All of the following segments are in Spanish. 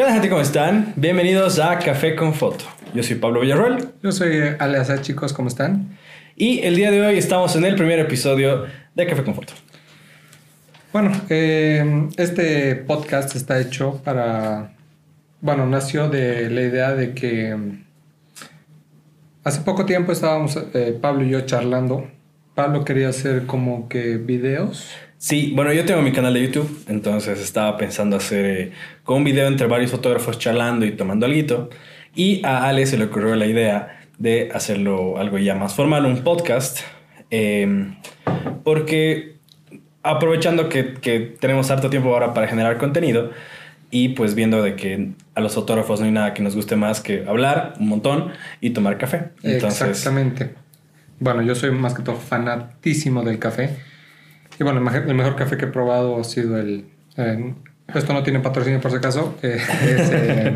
¿Qué onda, gente? ¿Cómo están? Bienvenidos a Café con Foto. Yo soy Pablo Villarroel. Yo soy Aleazar, chicos, ¿cómo están? Y el día de hoy estamos en el primer episodio de Café con Foto. Bueno, eh, este podcast está hecho para... Bueno, nació de la idea de que mm, hace poco tiempo estábamos eh, Pablo y yo charlando. Pablo quería hacer como que videos. Sí, bueno, yo tengo mi canal de YouTube, entonces estaba pensando hacer eh, con un video entre varios fotógrafos charlando y tomando algo. Y a Ale se le ocurrió la idea de hacerlo algo ya más formal, un podcast, em, porque aprovechando que, que, tenemos harto tiempo ahora para generar contenido y pues viendo de que a los fotógrafos no hay nada que nos guste más que hablar un montón y tomar café. Exactamente. Bueno, yo soy más que todo fanatísimo del café. Y bueno, el mejor café que he probado ha sido el... Eh, esto no tiene patrocinio por si acaso. Eh, es eh,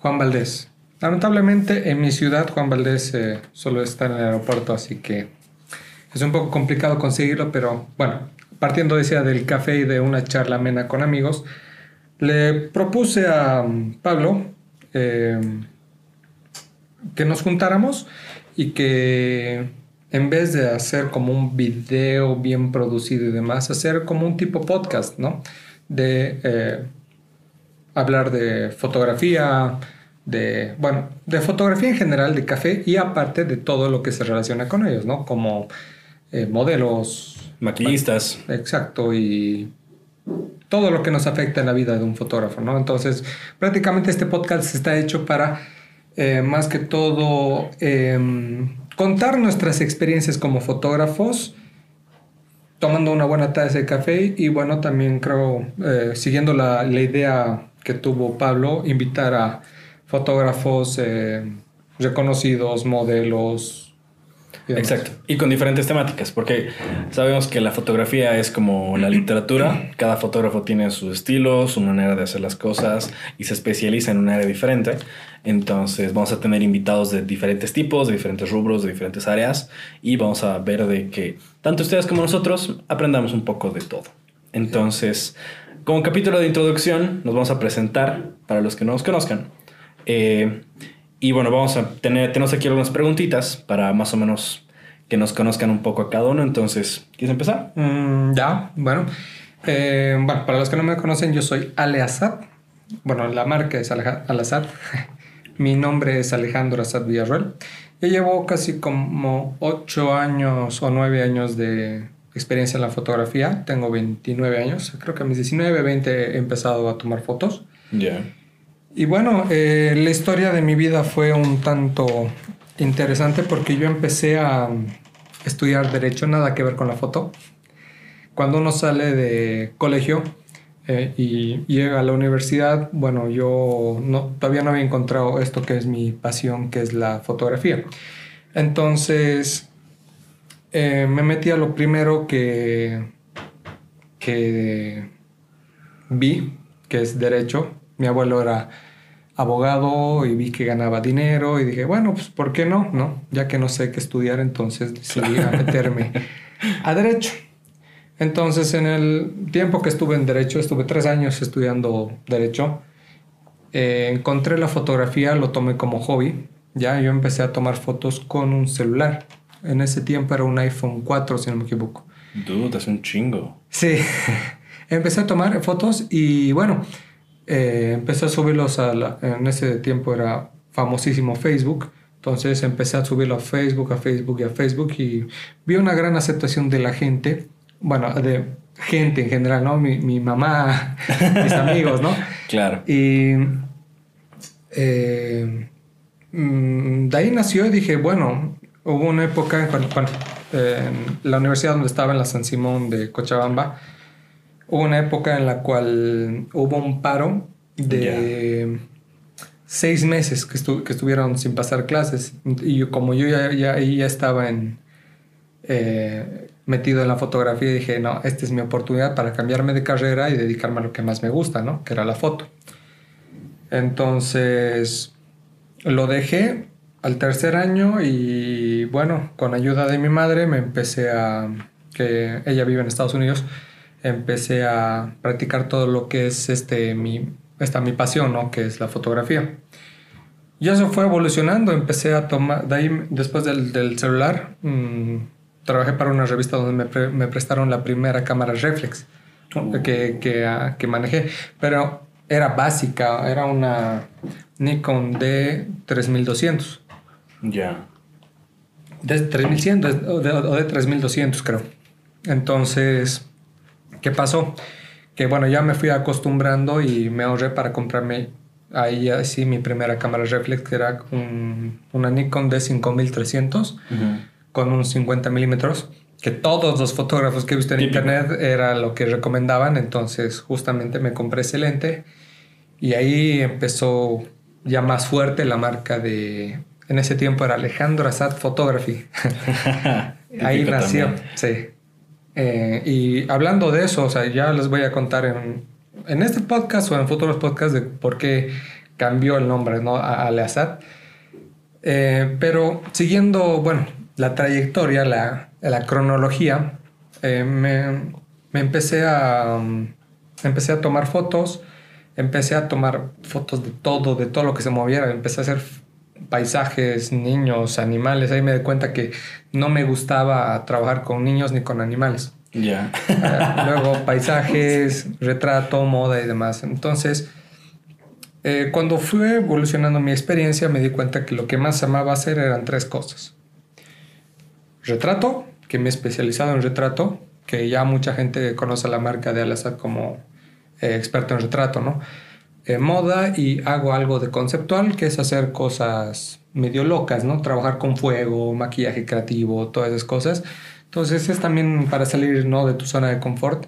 Juan Valdés. Lamentablemente en mi ciudad Juan Valdés solo está en el aeropuerto, así que es un poco complicado conseguirlo, pero bueno, partiendo de esa del café y de una charla amena con amigos, le propuse a um, Pablo que nos juntáramos y que en vez de hacer como un video bien producido y demás, hacer como un tipo podcast, ¿no? De eh, hablar de fotografía, de, bueno, de fotografía en general, de café y aparte de todo lo que se relaciona con ellos, ¿no? Como eh, modelos. Maquillistas. exacto, y todo lo que nos afecta en la vida de un fotógrafo, ¿no? Entonces, prácticamente este podcast está hecho para, eh, más que todo, em, contar nuestras experiencias como fotógrafos, tomando una buena taza de café y bueno, también creo, eh, siguiendo la, la, idea que tuvo Pablo, invitar a fotógrafos eh, reconocidos, modelos, Exacto. Y con diferentes temáticas, porque sabemos que la fotografía es como la literatura. Cada fotógrafo tiene su estilo, su manera de hacer las cosas y se especializa en un área diferente. Entonces vamos a tener invitados de diferentes tipos, de diferentes rubros, de diferentes áreas y vamos a ver de que tanto ustedes como nosotros aprendamos un poco de todo. Entonces, como capítulo de introducción, nos vamos a presentar para los que no nos conozcan. Eh, y bueno, vamos a tener, tenemos aquí algunas preguntitas para más o menos que nos conozcan un poco a cada uno. Entonces, ¿quieres empezar? Mm, ya, bueno. Eh, bueno, para los que no me conocen, yo soy Ale Assad. Bueno, la marca es Al Assad. Mi nombre es Alejandro Assad Villarreal. Yo llevo casi como 8 años o 9 años de experiencia en la fotografía. Tengo 29 años. Creo que a mis 19, 20 he empezado a tomar fotos. Ya. Y bueno, eh, la historia de mi vida fue un tanto interesante porque yo empecé a estudiar derecho, nada que ver con la foto. Cuando uno sale de colegio eh, y llega a la universidad, bueno, yo no, todavía no había encontrado esto que es mi pasión, que es la fotografía. Entonces, eh, me metí a lo primero que, que vi, que es derecho. Mi abuelo era abogado y vi que ganaba dinero y dije, bueno, pues ¿por qué no? ¿No? Ya que no sé qué estudiar, entonces decidí a meterme a derecho. Entonces, en el tiempo que estuve en derecho, estuve tres años estudiando derecho, eh, encontré la fotografía, lo tomé como hobby. Ya yo empecé a tomar fotos con un celular. En ese tiempo era un iPhone 4, si no me equivoco. Dude, es un chingo. Sí, empecé a tomar fotos y bueno, eh, empecé a subirlos a la, en ese tiempo era famosísimo Facebook. Entonces empecé a subirlo a Facebook, a Facebook y a Facebook y vi una gran aceptación de la gente, bueno, de gente en general, ¿no? Mi, mi mamá, mis amigos, ¿no? Claro. Y eh, mm, de ahí nació y dije, bueno, hubo una época, cuando, en la universidad donde estaba, en la San Simón de Cochabamba, Hubo una época en la cual hubo un paro de seis meses que, que, estuvieron sin pasar clases. Y como yo ya, ya, ya estaba en, eh, metido en la fotografía, dije, no, esta es mi oportunidad para cambiarme de carrera y dedicarme a lo que más me gusta, ¿no? Que era la foto. Entonces, lo dejé al tercer año y bueno, con ayuda de mi madre me empecé a, que ella vive en Estados Unidos, empecé a practicar todo lo que es este, mi, esta mi pasión, ¿no? Que es la fotografía. Y eso fue evolucionando, empecé a tomar, de ahí después del, del celular, mm, trabajé para una revista donde me, pre- me prestaron la primera cámara reflex que, que, ah, que manejé, pero era básica, era una Nikon D3200, Ya. de 3100 de- o de, o de 3200 creo. Entonces, ¿qué pasó? Que bueno, ya me fui acostumbrando y me ahorré para comprarme ahí así mi primera cámara reflex, que era un- una Nikon D5300 con un 50 milímetros, que todos los fotógrafos que he visto en Típico. internet era lo que recomendaban, entonces justamente me compré ese lente y ahí empezó ya más fuerte la marca de, en ese tiempo era Alejandro Assad Photography. ahí nació, también. sí. Eh, y hablando de eso, o sea, ya les voy a contar en, en este podcast o en futuros podcasts de por qué cambió el nombre, ¿no? A, a Assad. Eh, pero siguiendo, bueno, la trayectoria, la, la cronología, eh, me, me empecé a um, empecé a tomar fotos, empecé a tomar fotos de todo, de todo lo que se moviera, empecé a hacer paisajes, niños, animales, ahí me di cuenta que no me gustaba trabajar con niños ni con animales. Ya. Eh, luego paisajes, retrato, moda y demás. Entonces, eh, cuando fue evolucionando mi experiencia, me di cuenta que lo que más amaba hacer eran tres cosas. Retrato, que me he especializado en retrato, que ya mucha gente conoce la marca de Al-Assad como eh, experto en retrato, ¿no? Eh, moda y hago algo de conceptual, que es hacer cosas medio locas, ¿no? Trabajar con fuego, maquillaje creativo, todas esas cosas. Entonces es también para salir, ¿no? De tu zona de confort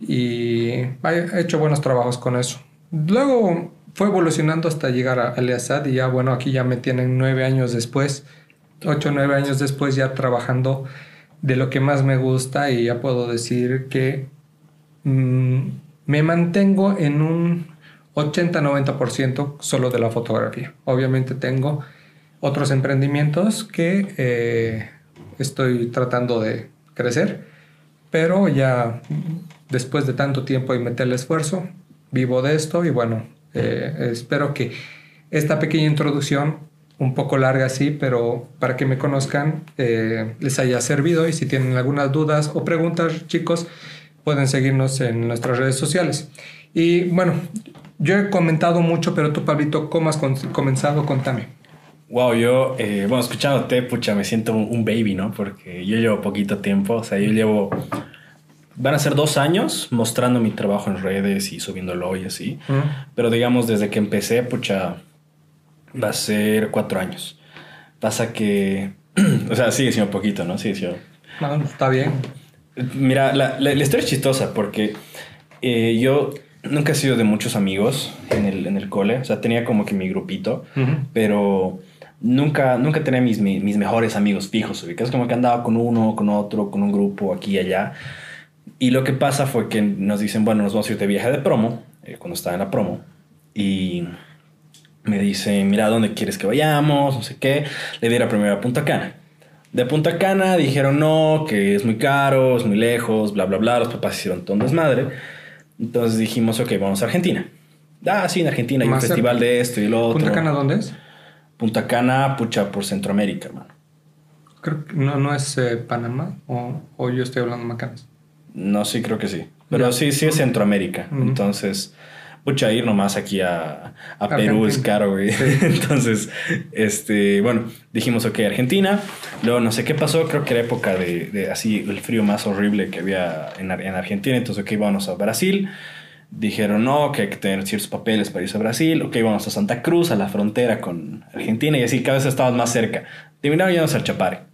y he hecho buenos trabajos con eso. Luego fue evolucionando hasta llegar a Al-Assad y ya, bueno, aquí ya me tienen nueve años después, ocho nueve años después ya trabajando de lo que más me gusta y ya puedo decir que mm, me mantengo en un 80-90% solo de la fotografía. Obviamente tengo otros emprendimientos que eh, estoy tratando de crecer, pero ya después de tanto tiempo y meterle esfuerzo, vivo de esto y bueno, eh, espero que esta pequeña introducción, un poco larga sí, pero para que me conozcan, eh, les haya servido y si tienen algunas dudas o preguntas, chicos, pueden seguirnos en nuestras redes sociales. Y bueno, yo he comentado mucho, pero tú, Pablito, ¿cómo has comenzado? Contame. Wow, yo, eh, bueno, escuchándote, pucha, me siento un, baby, ¿no? Porque yo llevo poquito tiempo, o sea, yo llevo, van a ser dos años mostrando mi trabajo en redes y subiéndolo y así, pero digamos, desde que empecé, pucha, va a ser cuatro años. Pasa que, o sea, sigue siendo poquito, ¿no? Sigue siendo... No, está bien. Mira, la, la- la historia es chistosa porque eh, yo nunca he sido de muchos amigos en el, en el cole. O sea, tenía como que mi grupito, Ujú. pero nunca, nunca tenía mis, mi- mis mejores amigos fijos. ubicas como que andaba con uno, con otro, con un grupo aquí y allá. Y lo que pasa fue que nos dicen, bueno, nos vamos a ir de viaje de promo, eh, cuando estaba en la promo. Y me dicen, mira, ¿a ¿dónde quieres que vayamos? No sé qué. Le di la primera a Punta Cana. De Punta Cana dijeron no, que es muy caro, es muy lejos, bla, bla, bla. Los papás hicieron todo un desmadre. Entonces dijimos, ok, vamos a Argentina. Ah, sí, en Argentina hay un festival de esto y lo otro. ¿Punta Cana dónde es? Punta Cana, pucha, por Centroamérica, hermano. Creo que no, no es eh, Panamá o, o yo estoy hablando macanas. No, sí, creo que sí. Pero Ya. sí, sí es Centroamérica. Entonces, pucha, ir nomás aquí a, a Perú es caro, güey. Sí. Entonces, este, bueno, dijimos, ok, Argentina. Luego, no sé qué pasó, creo que era época de, de así el frío más horrible que había en, en Argentina. Entonces, ok, vamos a Brasil. Dijeron, no, que hay que tener ciertos papeles para irse a Brasil. Ok, vamos a Santa Cruz, a la frontera con Argentina. Y así cada vez estábamos más cerca. Terminaron yéndose al Chapare.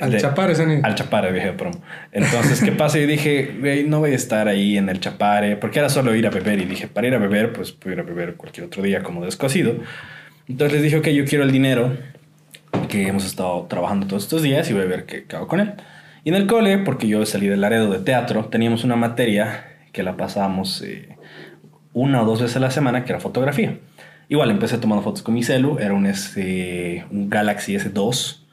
Al De- Chapare, Zeni. al Chapare, dije de promo. Entonces, ¿qué pasa? Y dije, güey, no voy a estar ahí en el Chapare, porque era solo ir a beber. Y dije, para ir a beber, pues puedo ir a beber cualquier otro día como descosido. Entonces les dije, ok, yo quiero el dinero que hemos estado trabajando todos estos días y voy a ver qué, qué hago con él. Y en el cole, porque yo salí del Laredo de teatro, teníamos una materia que la pasábamos eh, una o dos veces a la semana, que era fotografía. Igual empecé tomando fotos con mi celu, era un, este, un Galaxy S2.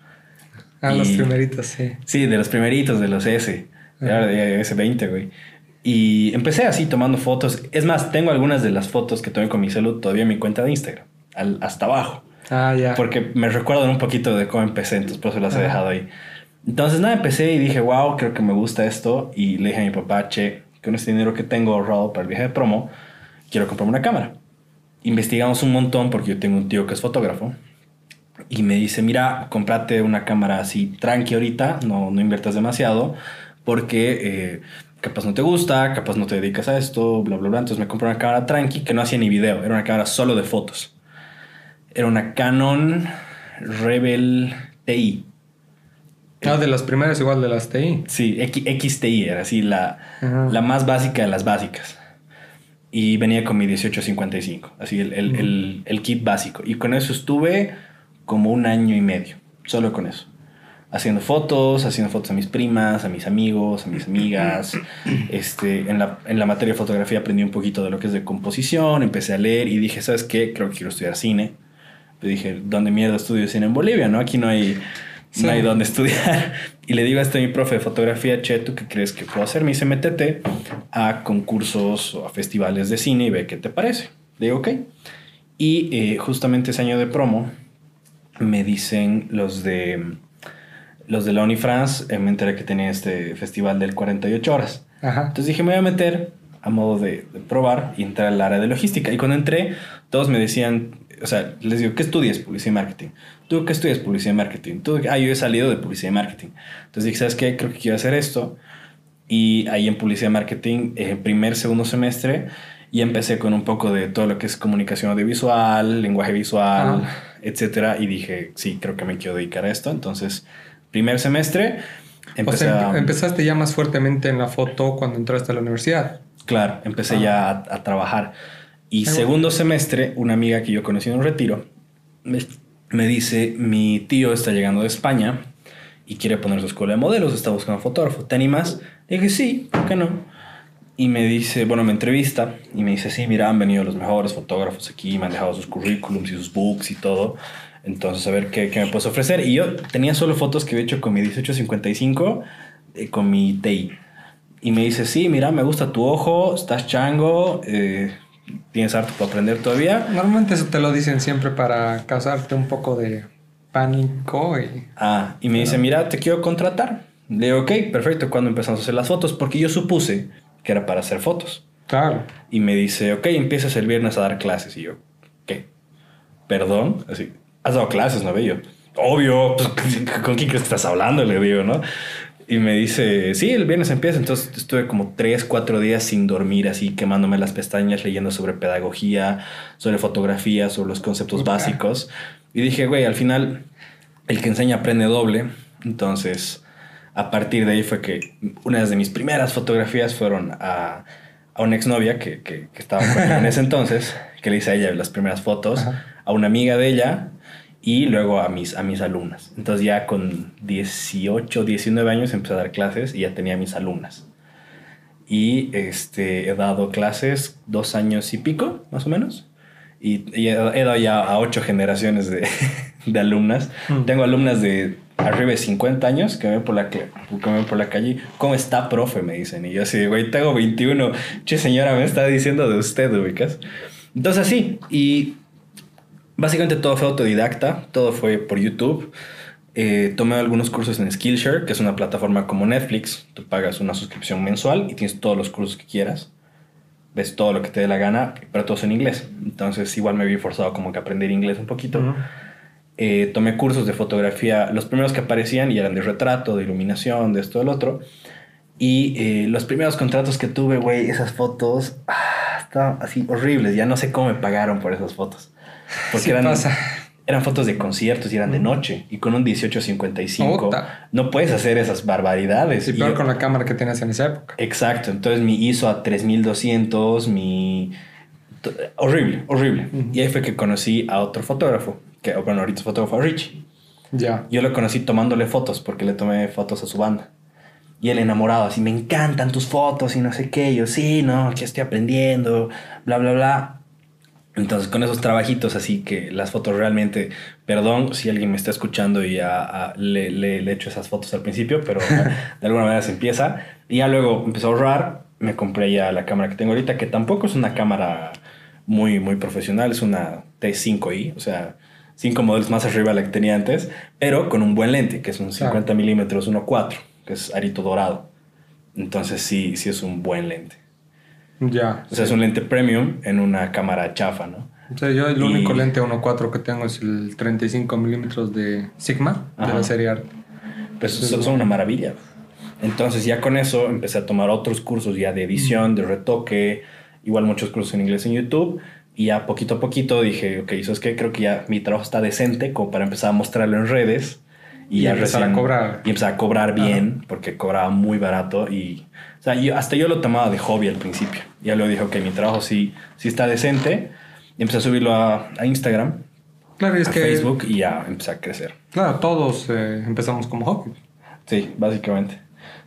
Ah, los y- primeritos, sí. Sí, de los primeritos, de los S. Era de S20, güey. Y empecé así tomando fotos. Es más, tengo algunas de las fotos que tomé con mi celular todavía en mi cuenta de Instagram, hasta abajo. Ah, ya. Porque me recuerdan un poquito de cómo empecé, entonces por eso las he dejado ahí. Entonces, nada, empecé y dije, wow, creo que me gusta esto. Y le dije a mi papá, che, con este dinero que tengo ahorrado para el viaje de promo, quiero comprarme una cámara. Investigamos un montón porque yo tengo un tío que es fotógrafo. Y me dice, mira, cómprate una cámara así tranqui ahorita, no, no inviertas demasiado, porque eh, capaz no te gusta, capaz no te dedicas a esto, bla, bla, bla. Entonces me compré una cámara tranqui que no hacía ni video, era una cámara solo de fotos. Era una Canon Rebel TI. Ah, de las primeras igual de las TI. Sí, XTI era así, la, la más básica de las básicas. Y venía con mi 1855, así el, el, el, el, kit básico. Y con eso estuve como un año y medio, solo con eso. Haciendo fotos, haciendo fotos a mis primas, a mis amigos, a mis amigas. Este, en, la, en la materia de fotografía aprendí un poquito de lo que es de composición, empecé a leer y dije, ¿sabes qué? Creo que quiero estudiar cine. Pero dije, ¿dónde mierda estudio cine en Bolivia? ¿no? Aquí no hay no hay dónde estudiar. Y le digo a este mi profe de fotografía, che, ¿tú qué crees que puedo hacer? Me dice, métete a concursos o a festivales de cine y ve qué te parece. Le digo, ok. Y eh, justamente ese año de promo me dicen los de los de la Unifrance, eh, me enteré que tenía este festival del 48 horas. Entonces dije, me voy a meter a modo de, de, probar y entrar al área de logística. Y cuando entré, todos me decían, o sea, les digo, ¿qué estudias? Publicidad y marketing. ¿Tú qué estudias? Publicidad y marketing. ¿Tú? Ah, yo he salido de publicidad y marketing. Entonces dije, ¿sabes qué? Creo que quiero hacer esto. Y ahí en publicidad y marketing, eh, primer, segundo semestre, y empecé con un poco de todo lo que es comunicación audiovisual, lenguaje visual, ah. Etcétera. Y dije, sí, creo que me quiero dedicar a esto. Entonces, primer semestre, empecé o sea, a... empezaste ya más fuertemente en la foto cuando entraste a la universidad. Claro, empecé ah. ya a, a trabajar. Y segundo semestre, una amiga que yo conocí en un retiro me, me, dice, mi tío está llegando de España y quiere poner su escuela de modelos, está buscando fotógrafo, ¿te animas? Le dije, sí, ¿por qué no? Y me dice, bueno, me entrevista y me dice, sí, mira, han venido los mejores fotógrafos aquí, me han dejado sus currículums y sus books y todo. Entonces, a ver qué, qué me puedes ofrecer. Y yo tenía solo fotos que había hecho con mi 1855, eh, con mi TI. Y me dice, sí, mira, me gusta tu ojo, estás chango, eh, tienes harto para aprender todavía. Normalmente eso te lo dicen siempre para causarte un poco de pánico. Y... Ah, y me dice, mira, te quiero contratar. Le digo, ok, perfecto, ¿cuándo empezamos a hacer las fotos? Porque yo supuse que era para hacer fotos. Claro. Y me dice, ok, empiezas el viernes a dar clases. Y yo, ¿qué? ¿Perdón? Así, has dado clases, ¿no? veo obvio, pues, ¿con quién crees que estás hablando? Le digo, ¿no? Y me dice, sí, el viernes empieza. Entonces estuve como tres, cuatro días sin dormir, así quemándome las pestañas, leyendo sobre pedagogía, sobre fotografía, sobre los conceptos básicos. Y dije, güey, al final el que enseña aprende doble. Entonces, a partir de ahí fue que una de mis primeras fotografías fueron a, a una exnovia que, que, que estaba en ese entonces, que le hice a ella las primeras fotos, a una amiga de ella y luego a mis, a mis alumnas. Entonces ya con 18, 19 años empecé a dar clases y ya tenía mis alumnas. Y este, he dado clases dos años y pico, más o menos. Y, he, dado ya a ocho generaciones de, de alumnas. Mm. Tengo alumnas de arriba de 50 años que ven por la, que ven por la calle. ¿Cómo está, profe? Me dicen. Y yo así, güey, tengo 21. Che, señora, me está diciendo de usted, ubicas. Entonces así. Y Básicamente todo fue autodidacta, todo fue por YouTube. Eh, tomé algunos cursos en Skillshare, que es una plataforma como Netflix. Tú pagas una suscripción mensual y tienes todos los cursos que quieras. Ves todo lo que te dé la gana, pero todos en inglés. Entonces igual me vi forzado como que aprender inglés un poquito. Eh, tomé cursos de fotografía, los primeros que aparecían y eran de retrato, de iluminación, de esto, del otro. Y eh, los primeros contratos que tuve, güey, esas fotos, ah, estaban así horribles. Ya no sé cómo me pagaron por esas fotos. Porque eran, eran fotos de conciertos y eran de noche. Y con un 1855 no puedes hacer esas barbaridades. Y peor con la cámara que tienes en esa época. Exacto. Entonces mi ISO a 3200, mi... Horrible, horrible. Y ahí fue que conocí a otro fotógrafo, que bueno, ahorita es fotógrafo Richie. Ya. Yo lo conocí tomándole fotos porque le tomé fotos a su banda. Y él enamorado, así, me encantan tus fotos y no sé qué. yo, sí, no, que estoy aprendiendo, bla, bla, bla. Entonces, con esos trabajitos, así que las fotos realmente, perdón si alguien me está escuchando y ya le, le, le, echo esas fotos al principio, pero de alguna manera se empieza. Y ya luego empezó a ahorrar, me compré ya la cámara que tengo ahorita, que tampoco es una cámara muy, muy profesional, es una T5i, o sea, cinco modelos más arriba de la que tenía antes, pero con un buen lente, que es un 50 milímetros 1.4, que es arito dorado. Entonces sí, sí es un buen lente. Ya. O sea, es un lente premium en una cámara chafa, ¿no? O sea, yo el único lente 1.4 que tengo es el 35 milímetros de Sigma, de la serie Art. Pues son, una maravilla. Entonces ya con eso empecé a tomar otros cursos ya de edición, de retoque, igual muchos cursos en inglés en YouTube. Y ya poquito a poquito dije, ok, eso es que creo que ya mi trabajo está decente como para empezar a mostrarlo en redes. Y, ya empezar a cobrar. Y empezar a cobrar bien, porque cobraba muy barato. Y, o sea, yo, hasta yo lo tomaba de hobby al principio. Ya luego dije, ok, mi trabajo sí, sí está decente. Y empecé a subirlo a, a Instagram. Claro, es a que. Facebook y ya empecé a crecer. Claro, todos eh, empezamos como hobby. Sí, básicamente.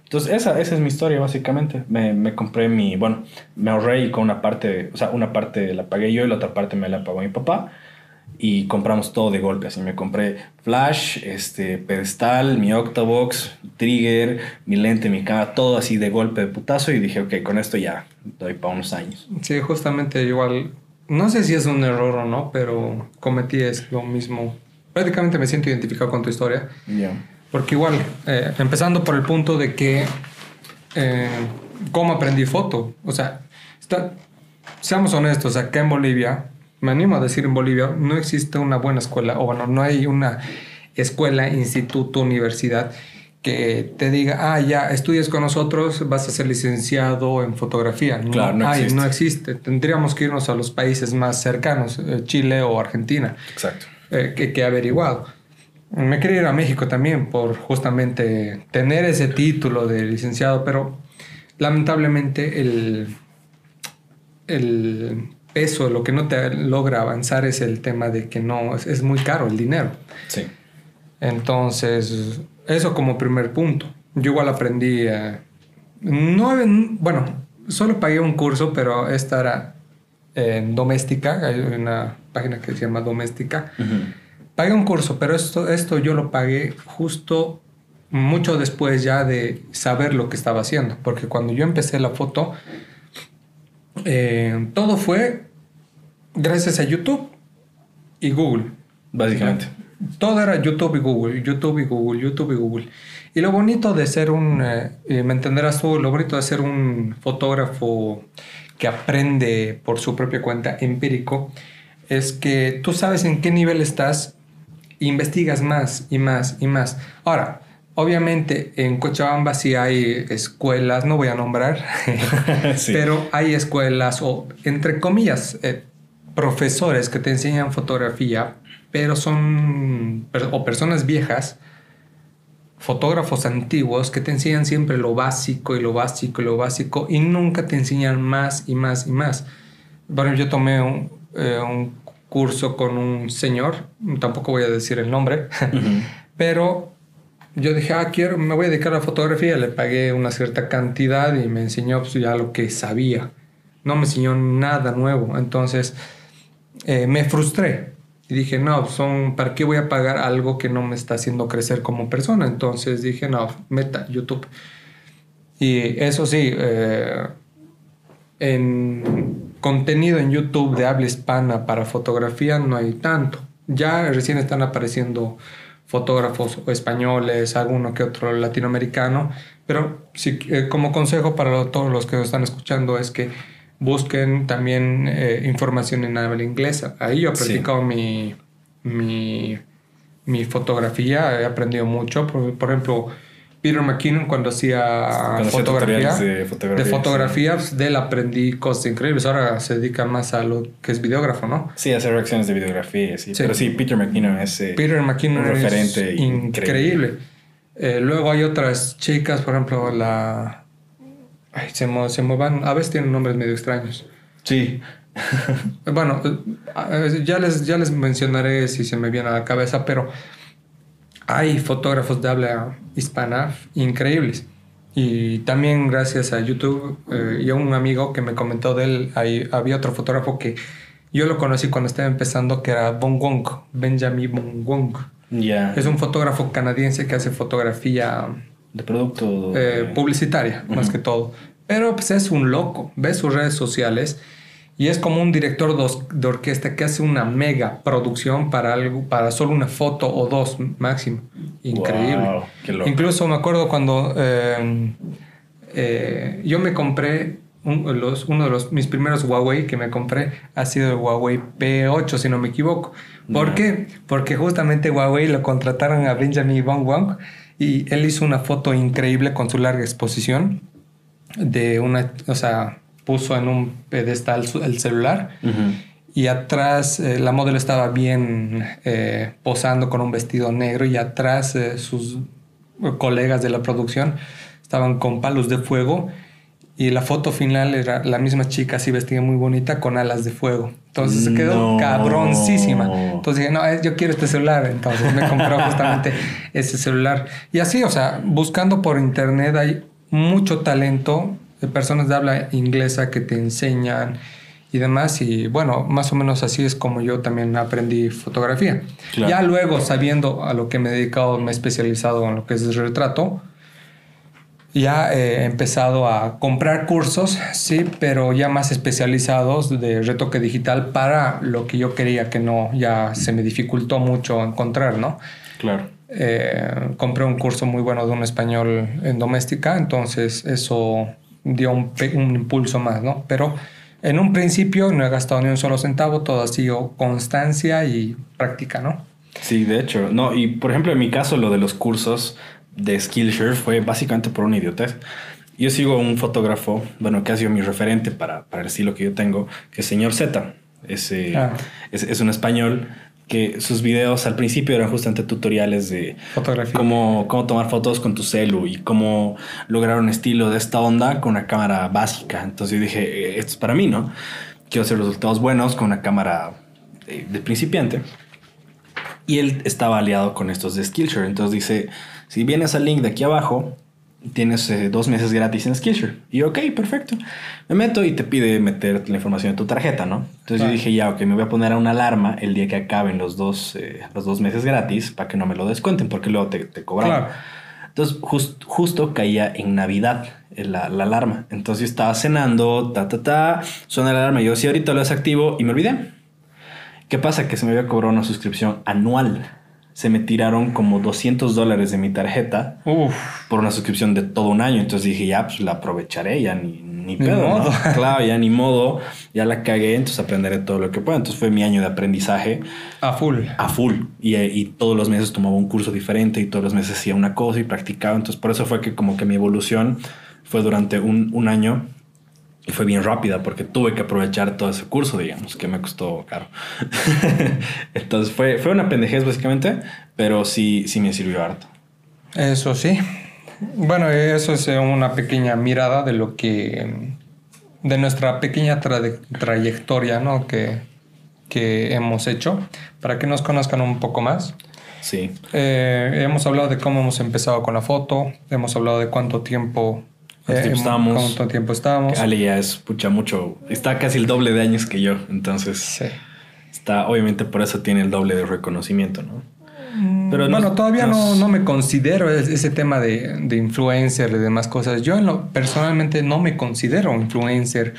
Entonces, esa, esa es mi historia, básicamente. Me, me, compré mi. Bueno, me ahorré y con una parte. O sea, una parte la pagué yo y la otra parte me la pagó mi papá. Y compramos todo de golpe. Así me compré flash, este, pedestal, mi octabox, trigger, mi lente, mi cámara, todo así de golpe de putazo. Y dije, ok, con esto ya doy para unos años. Sí, justamente igual. No sé si es un error o no, pero cometí es lo mismo. Prácticamente me siento identificado con tu historia. Ya. Porque igual, eh, empezando por el punto de que, eh, ¿cómo aprendí foto? O sea, está, seamos honestos, acá en Bolivia, me animo a decir en Bolivia, no existe una buena escuela, o bueno, no hay una escuela, instituto, universidad que te diga, ah, ya, estudias con nosotros, vas a ser licenciado en fotografía. No, claro, no, hay, existe. no existe. Tendríamos que irnos a los países más cercanos, eh, Chile o Argentina, Exacto. eh, que, que he averiguado. Me quería ir a México también por justamente tener ese título de licenciado, pero lamentablemente el, el peso, lo que no te logra avanzar es el tema de que no, es, es muy caro el dinero. Sí. Entonces, eso como primer punto. Yo igual aprendí, eh, no, bueno, solo pagué un curso, pero esta era en Doméstica, hay una página que se llama Doméstica. Uh -huh. Pagué un curso, pero esto, esto yo lo pagué justo mucho después ya de saber lo que estaba haciendo, porque cuando yo empecé la foto, eh, todo fue gracias a YouTube y Google. Básicamente. Todo era YouTube y Google, YouTube y Google, YouTube y Google. Y lo bonito de ser un, eh, me entenderás tú, lo bonito de ser un fotógrafo que aprende por su propia cuenta empírico, es que tú sabes en qué nivel estás, investigas más y más y más. Ahora, obviamente en Cochabamba sí hay escuelas, no voy a nombrar, sí. pero hay escuelas o, entre comillas, eh, profesores que te enseñan fotografía, pero son o personas viejas, fotógrafos antiguos que te enseñan siempre lo básico y lo básico y lo básico y nunca te enseñan más y más y más. Bueno, yo tomé un, eh, un curso con un señor, tampoco voy a decir el nombre, uh -huh. pero yo dije, ah, quiero, me voy a dedicar a la fotografía, le pagué una cierta cantidad y me enseñó pues, ya lo que sabía. No me enseñó nada nuevo, entonces eh, me frustré y dije, no, son, ¿para qué voy a pagar algo que no me está haciendo crecer como persona? Entonces dije, no, meta YouTube. Y eso sí, eh, en contenido en YouTube de habla hispana para fotografía no hay tanto. Ya recién están apareciendo fotógrafos españoles, alguno que otro latinoamericano, pero sí, eh, como consejo para todos los que nos están escuchando es que busquen también eh, información en habla inglesa. Ahí yo he practicado sí. mi, mi, mi, fotografía, he aprendido mucho. Por, por, ejemplo, Peter McKinnon cuando hacía fotografía, de fotografía, de, fotografía sí. de él aprendí cosas increíbles. Ahora se dedica más a lo que es videógrafo, ¿no? Sí, hacer reacciones de videografía, sí. Pero sí, Peter McKinnon es eh, Peter McKinnon un referente es increíble. increíble. Eh, luego hay otras chicas, por ejemplo, la Ay, se, mo se van, a veces tienen nombres medio extraños. Sí. bueno, ya les, ya les mencionaré si se me viene a la cabeza, pero hay fotógrafos de habla hispana increíbles. Y también gracias a YouTube eh, y a un amigo que me comentó de él, hay, había otro fotógrafo que yo lo conocí cuando estaba empezando, que era Bon Wong, Benjamin Bon Wong. Yeah. Es un fotógrafo canadiense que hace fotografía de producto eh, publicitaria, uh -huh. más que todo. Pero pues es un loco, ves sus redes sociales y es como un director de orquesta que hace una mega producción para algo, para solo una foto o dos máximo. Increíble. Incluso me acuerdo cuando eh, eh, yo me compré los, uno de los, mis primeros Huawei que me compré ha sido el Huawei P8, si no me equivoco. ¿Por qué? Porque justamente Huawei lo contrataron a Benjamin Wong Wong y él hizo una foto increíble con su larga exposición de una, o sea, puso en un pedestal el celular y atrás eh, la modelo estaba bien eh, posando con un vestido negro y atrás eh, sus colegas de la producción estaban con palos de fuego y la foto final era la misma chica así vestida muy bonita con alas de fuego. Entonces se quedó cabroncísima. Entonces dije, no, yo quiero este celular. Entonces me compró justamente ese celular. Y así, o sea, buscando por internet hay mucho talento de personas de habla inglesa que te enseñan y demás. Y bueno, más o menos así es como yo también aprendí fotografía. Ya luego, sabiendo a lo que me he dedicado, me he especializado en lo que es el retrato. Ya he empezado a comprar cursos, sí, pero ya más especializados de retoque digital para lo que yo quería que no, ya se me dificultó mucho encontrar, ¿no? Claro. Eh, compré un curso muy bueno de un español en doméstica, entonces eso dio un, impulso más, ¿no? Pero en un principio no he gastado ni un solo centavo, todo ha sido constancia y práctica, ¿no? Sí, de hecho, no, y por ejemplo en mi caso lo de los cursos de Skillshare fue básicamente por una idiotez. Yo sigo un fotógrafo, bueno, que ha sido mi referente para, para el estilo que yo tengo, que es señor Z. Es, ah. es, es un español que sus videos al principio eran justamente tutoriales de fotografía. Cómo, cómo tomar fotos con tu celu y cómo lograr un estilo de esta onda con una cámara básica. Entonces yo dije, eh, esto es para mí, ¿no? Quiero hacer resultados buenos con una cámara de, de principiante. Y él estaba aliado con estos de Skillshare. Entonces dice, si vienes al link de aquí abajo, tienes eh, dos meses gratis en Skillshare. Y ok, perfecto. Me meto y te pide meter la información de tu tarjeta, ¿no? Entonces yo dije, ya, ok, me voy a poner a una alarma el día que acaben los dos, eh, los dos meses gratis para que no me lo descuenten, porque luego te, te cobran. Entonces justo caía en Navidad eh, la, la, alarma. Entonces yo estaba cenando, ta, ta, ta, suena la alarma. Yo, sí, ahorita lo desactivo y me olvidé. ¿Qué pasa? Que se me había cobrado una suscripción anual se me tiraron como 200 dólares de mi tarjeta por una suscripción de todo un año. Entonces dije, ya, pues la aprovecharé, ya ni, ni pedo, ¿no? Claro, ya ni modo, ya la cagué, entonces aprenderé todo lo que pueda. Entonces fue mi año de aprendizaje. A full. A full. Y, y todos los meses tomaba un curso diferente y todos los meses hacía una cosa y practicaba. Entonces por eso fue que como que mi evolución fue durante un, un año y fue bien rápida porque tuve que aprovechar todo ese curso, digamos, que me costó caro. Entonces fue, fue una pendejez básicamente, pero sí, sí me sirvió harto. Eso sí. Bueno, eso es una pequeña mirada de lo que, de nuestra pequeña trayectoria, ¿no? Que, que hemos hecho, para que nos conozcan un poco más. Sí. Eh, hemos hablado de cómo hemos empezado con la foto, hemos hablado de cuánto tiempo eh, ¿Cuánto tiempo estábamos? Ali ya es pucha mucho. Está casi el doble de años que yo. Entonces. Sí. Está, obviamente por eso tiene el doble de reconocimiento, ¿no? Mm, Pero bueno, todavía no, no, me considero ese tema de, de, influencer y demás cosas. Yo en lo, personalmente no me considero influencer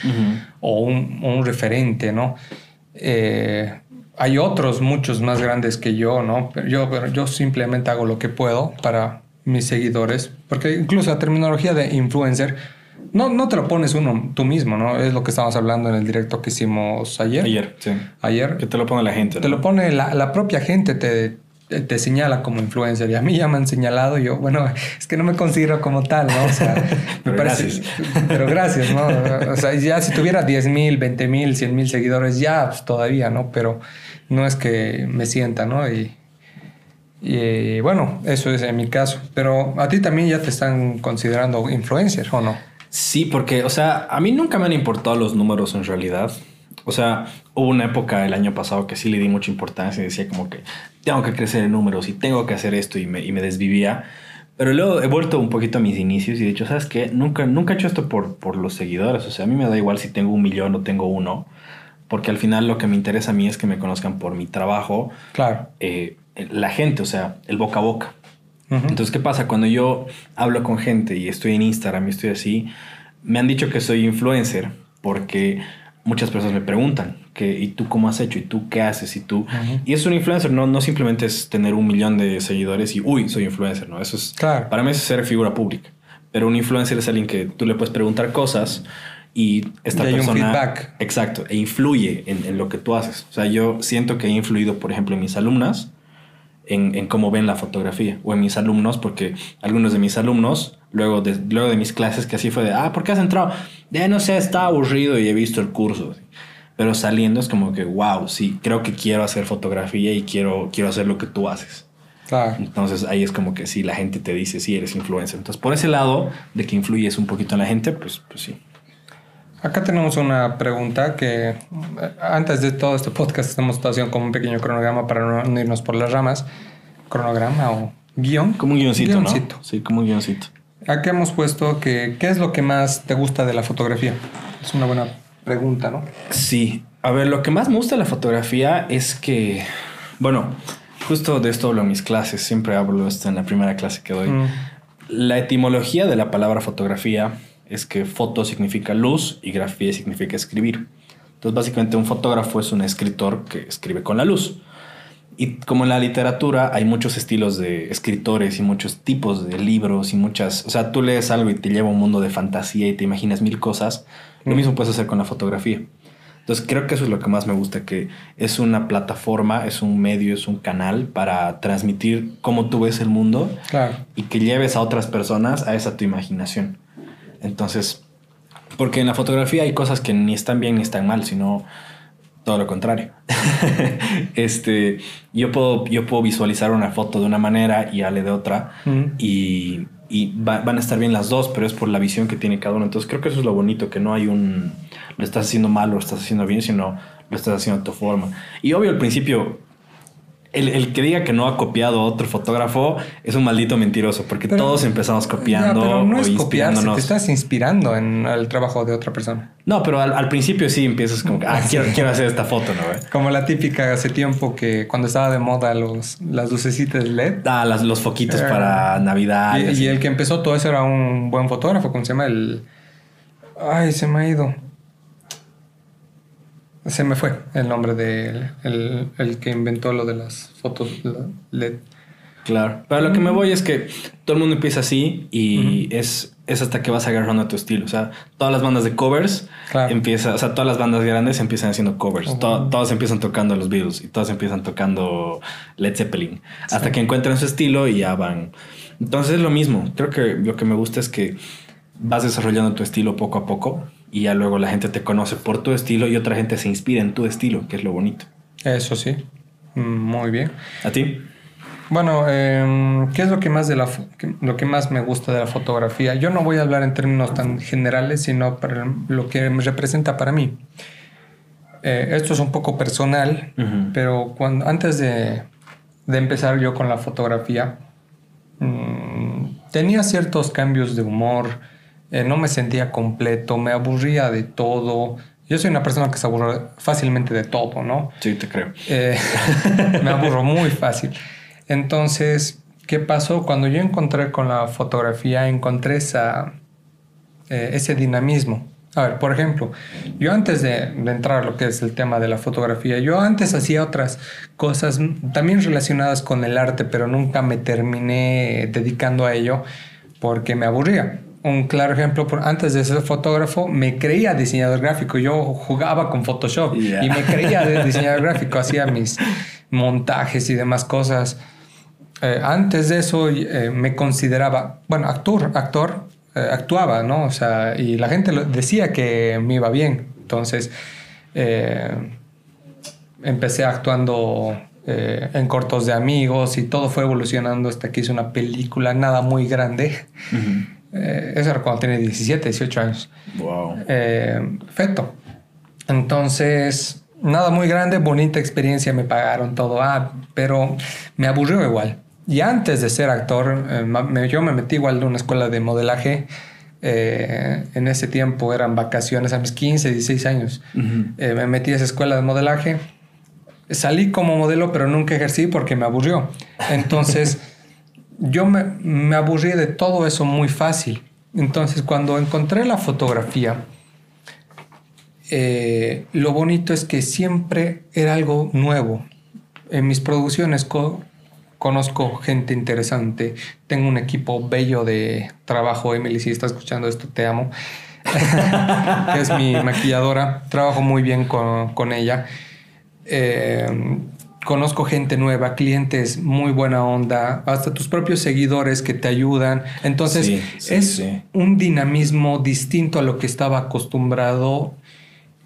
o un, un, referente, ¿no? Eh, hay otros muchos más grandes que yo, ¿no? Pero yo, pero yo simplemente hago lo que puedo para mis seguidores, porque incluso la terminología de influencer no, no te lo pones uno tú mismo, ¿no? Es lo que estábamos hablando en el directo que hicimos ayer. Ayer, sí. Ayer. Que te lo pone la gente. Te lo pone la, la propia gente, te, te, señala como influencer. Y a mí ya me han señalado, yo, bueno, es que no me considero como tal, ¿no? O sea, me parece. Gracias. Pero gracias, ¿no? O sea, ya si tuviera 10 mil, 20 mil, 100 mil seguidores, ya pues, todavía, ¿no? Pero no es que me sienta, ¿no? Y y bueno, eso es en mi caso. Pero a ti también ya te están considerando influencer, ¿o no? Sí, porque, o sea, a mí nunca me han importado los números en realidad. O sea, hubo una época el año pasado que sí le di mucha importancia y decía como que tengo que crecer en números y tengo que hacer esto y me, y me desvivía. Pero luego he vuelto un poquito a mis inicios y he dicho, ¿sabes qué? Nunca, nunca he hecho esto por, por los seguidores. O sea, a mí me da igual si tengo un millón o tengo uno. Porque al final lo que me interesa a mí es que me conozcan por mi trabajo. Claro. Eh, la gente, o sea, el boca a boca. Entonces, ¿qué pasa? Cuando yo hablo con gente y estoy en Instagram y estoy así, me han dicho que soy influencer porque muchas personas me preguntan que, ¿y tú cómo has hecho? ¿Y tú qué haces? ¿Y tú? Y es un influencer, no, no simplemente es tener un millón de seguidores y, uy, soy influencer, ¿no? Eso es, para mí es ser figura pública. Pero un influencer es alguien que tú le puedes preguntar cosas y esta persona... Un feedback. Exacto, e influye en, en, lo que tú haces. O sea, yo siento que he influido, por ejemplo, en mis alumnas, en, en cómo ven la fotografía, o en mis alumnos, porque algunos de mis alumnos luego de, luego de mis clases, que así fue de, ah, ¿por qué has entrado? De, no sé, está aburrido y he visto el curso. Pero saliendo es como que, wow, sí, creo que quiero hacer fotografía y quiero, quiero hacer lo que tú haces. Claro. Entonces ahí es como que sí, la gente te dice, sí, eres influencer. Entonces por ese lado de que influyes un poquito en la gente, pues, pues sí. Acá tenemos una pregunta que antes de todo este podcast estamos haciendo como un pequeño cronograma para no irnos por las ramas. Cronograma o guion. Como un guioncito, ¿no? Sí, como un guioncito. Aquí hemos puesto que qué es lo que más te gusta de la fotografía. Es una buena pregunta, ¿no? Sí. A ver, lo que más me gusta de la fotografía es que, bueno, justo de esto hablo en mis clases, siempre hablo esto en la primera clase que doy. Mm. La etimología de la palabra fotografía es que foto significa luz y grafía significa escribir. Entonces, básicamente un fotógrafo es un escritor que escribe con la luz. Y como en la literatura hay muchos estilos de escritores y muchos tipos de libros y muchas, o sea, tú lees algo y te lleva a un mundo de fantasía y te imaginas mil cosas, lo mismo puedes hacer con la fotografía. Entonces creo que eso es lo que más me gusta, que es una plataforma, es un medio, es un canal para transmitir cómo tú ves el mundo y que lleves a otras personas a esa tu imaginación. Entonces, porque en la fotografía hay cosas que ni están bien ni están mal, sino todo lo contrario. este, yo puedo, yo puedo visualizar una foto de una manera y Ale de otra y, y van a estar bien las dos, pero es por la visión que tiene cada uno. Entonces creo que eso es lo bonito, que no hay un lo estás haciendo mal o lo estás haciendo bien, sino lo estás haciendo de tu forma. Y obvio al principio el, que diga que no ha copiado a otro fotógrafo es un maldito mentiroso, porque todos empezamos copiando pero no o es inspirándonos. te estás inspirando en el trabajo de otra persona. No, pero al, principio sí empiezas como que, ah, quiero, quiero, hacer esta foto, ¿no? Como la típica hace tiempo que cuando estaba de moda los, las lucecitas LED. Ah, las, los foquitos para Navidad. Y, y, el que empezó todo eso era un buen fotógrafo, ¿cómo se llama? El... Ay, se me ha ido. Se me fue el nombre de el, que inventó lo de las fotos LED. Claro. Pero lo que me voy es que todo el mundo empieza así y es, es hasta que vas agarrando a tu estilo. O sea, todas las bandas de covers empiezan, o sea, todas las bandas grandes empiezan haciendo covers. todos empiezan tocando los Beatles y todos empiezan tocando Led Zeppelin. Hasta que encuentran su estilo y ya van. Entonces es lo mismo. Creo que lo que me gusta es que vas desarrollando tu estilo poco a poco y ya luego la gente te conoce por tu estilo y otra gente se inspira en tu estilo, que es lo bonito. Eso sí, muy bien. ¿A ti? Bueno, em, ¿qué es lo que, más de la lo que más me gusta de la fotografía? Yo no voy a hablar en términos tan generales, sino para lo que me representa para mí. Eh, esto es un poco personal, pero cuando, antes de, de, empezar yo con la fotografía, mm, tenía ciertos cambios de humor, eh, no me sentía completo, me aburría de todo. Yo soy una persona que se aburre fácilmente de todo, ¿no? Sí, te creo. Eh, me aburro muy fácil. Entonces, ¿qué pasó? Cuando yo encontré con la fotografía, encontré esa, eh, ese dinamismo. A ver, por ejemplo, yo antes de, de, entrar a lo que es el tema de la fotografía, yo antes hacía otras cosas también relacionadas con el arte, pero nunca me terminé dedicando a ello porque me aburría un claro ejemplo, antes de ser fotógrafo, me creía diseñador gráfico. Yo jugaba con Photoshop y me creía diseñador gráfico, hacía mis montajes y demás cosas. Eh, antes de eso eh, me consideraba, bueno, actor, actor, eh, actuaba, ¿no? O sea, y la gente decía que me iba bien. Entonces, empecé actuando en cortos de amigos y todo fue evolucionando hasta que hice una película, nada muy grande. Eh, eso era cuando tenía 17, 18 años. Wow. Eh, feto. Entonces, nada muy grande, bonita experiencia, me pagaron todo, ah, pero me aburrió igual. Y antes de ser actor, eh, yo me metí igual en una escuela de modelaje. en ese tiempo eran vacaciones a mis 15, 16 años. me metí a esa escuela de modelaje. Salí como modelo, pero nunca ejercí porque me aburrió. Entonces... yo me, me, aburrí de todo eso muy fácil. Entonces, cuando encontré la fotografía, eh, lo bonito es que siempre era algo nuevo. En mis producciones conozco gente interesante, tengo un equipo bello de trabajo. Emily, si está escuchando esto, te amo. es mi maquilladora, trabajo muy bien con, con ella. Eh, conozco gente nueva, clientes muy buena onda, hasta tus propios seguidores que te ayudan. Entonces es un dinamismo distinto a lo que estaba acostumbrado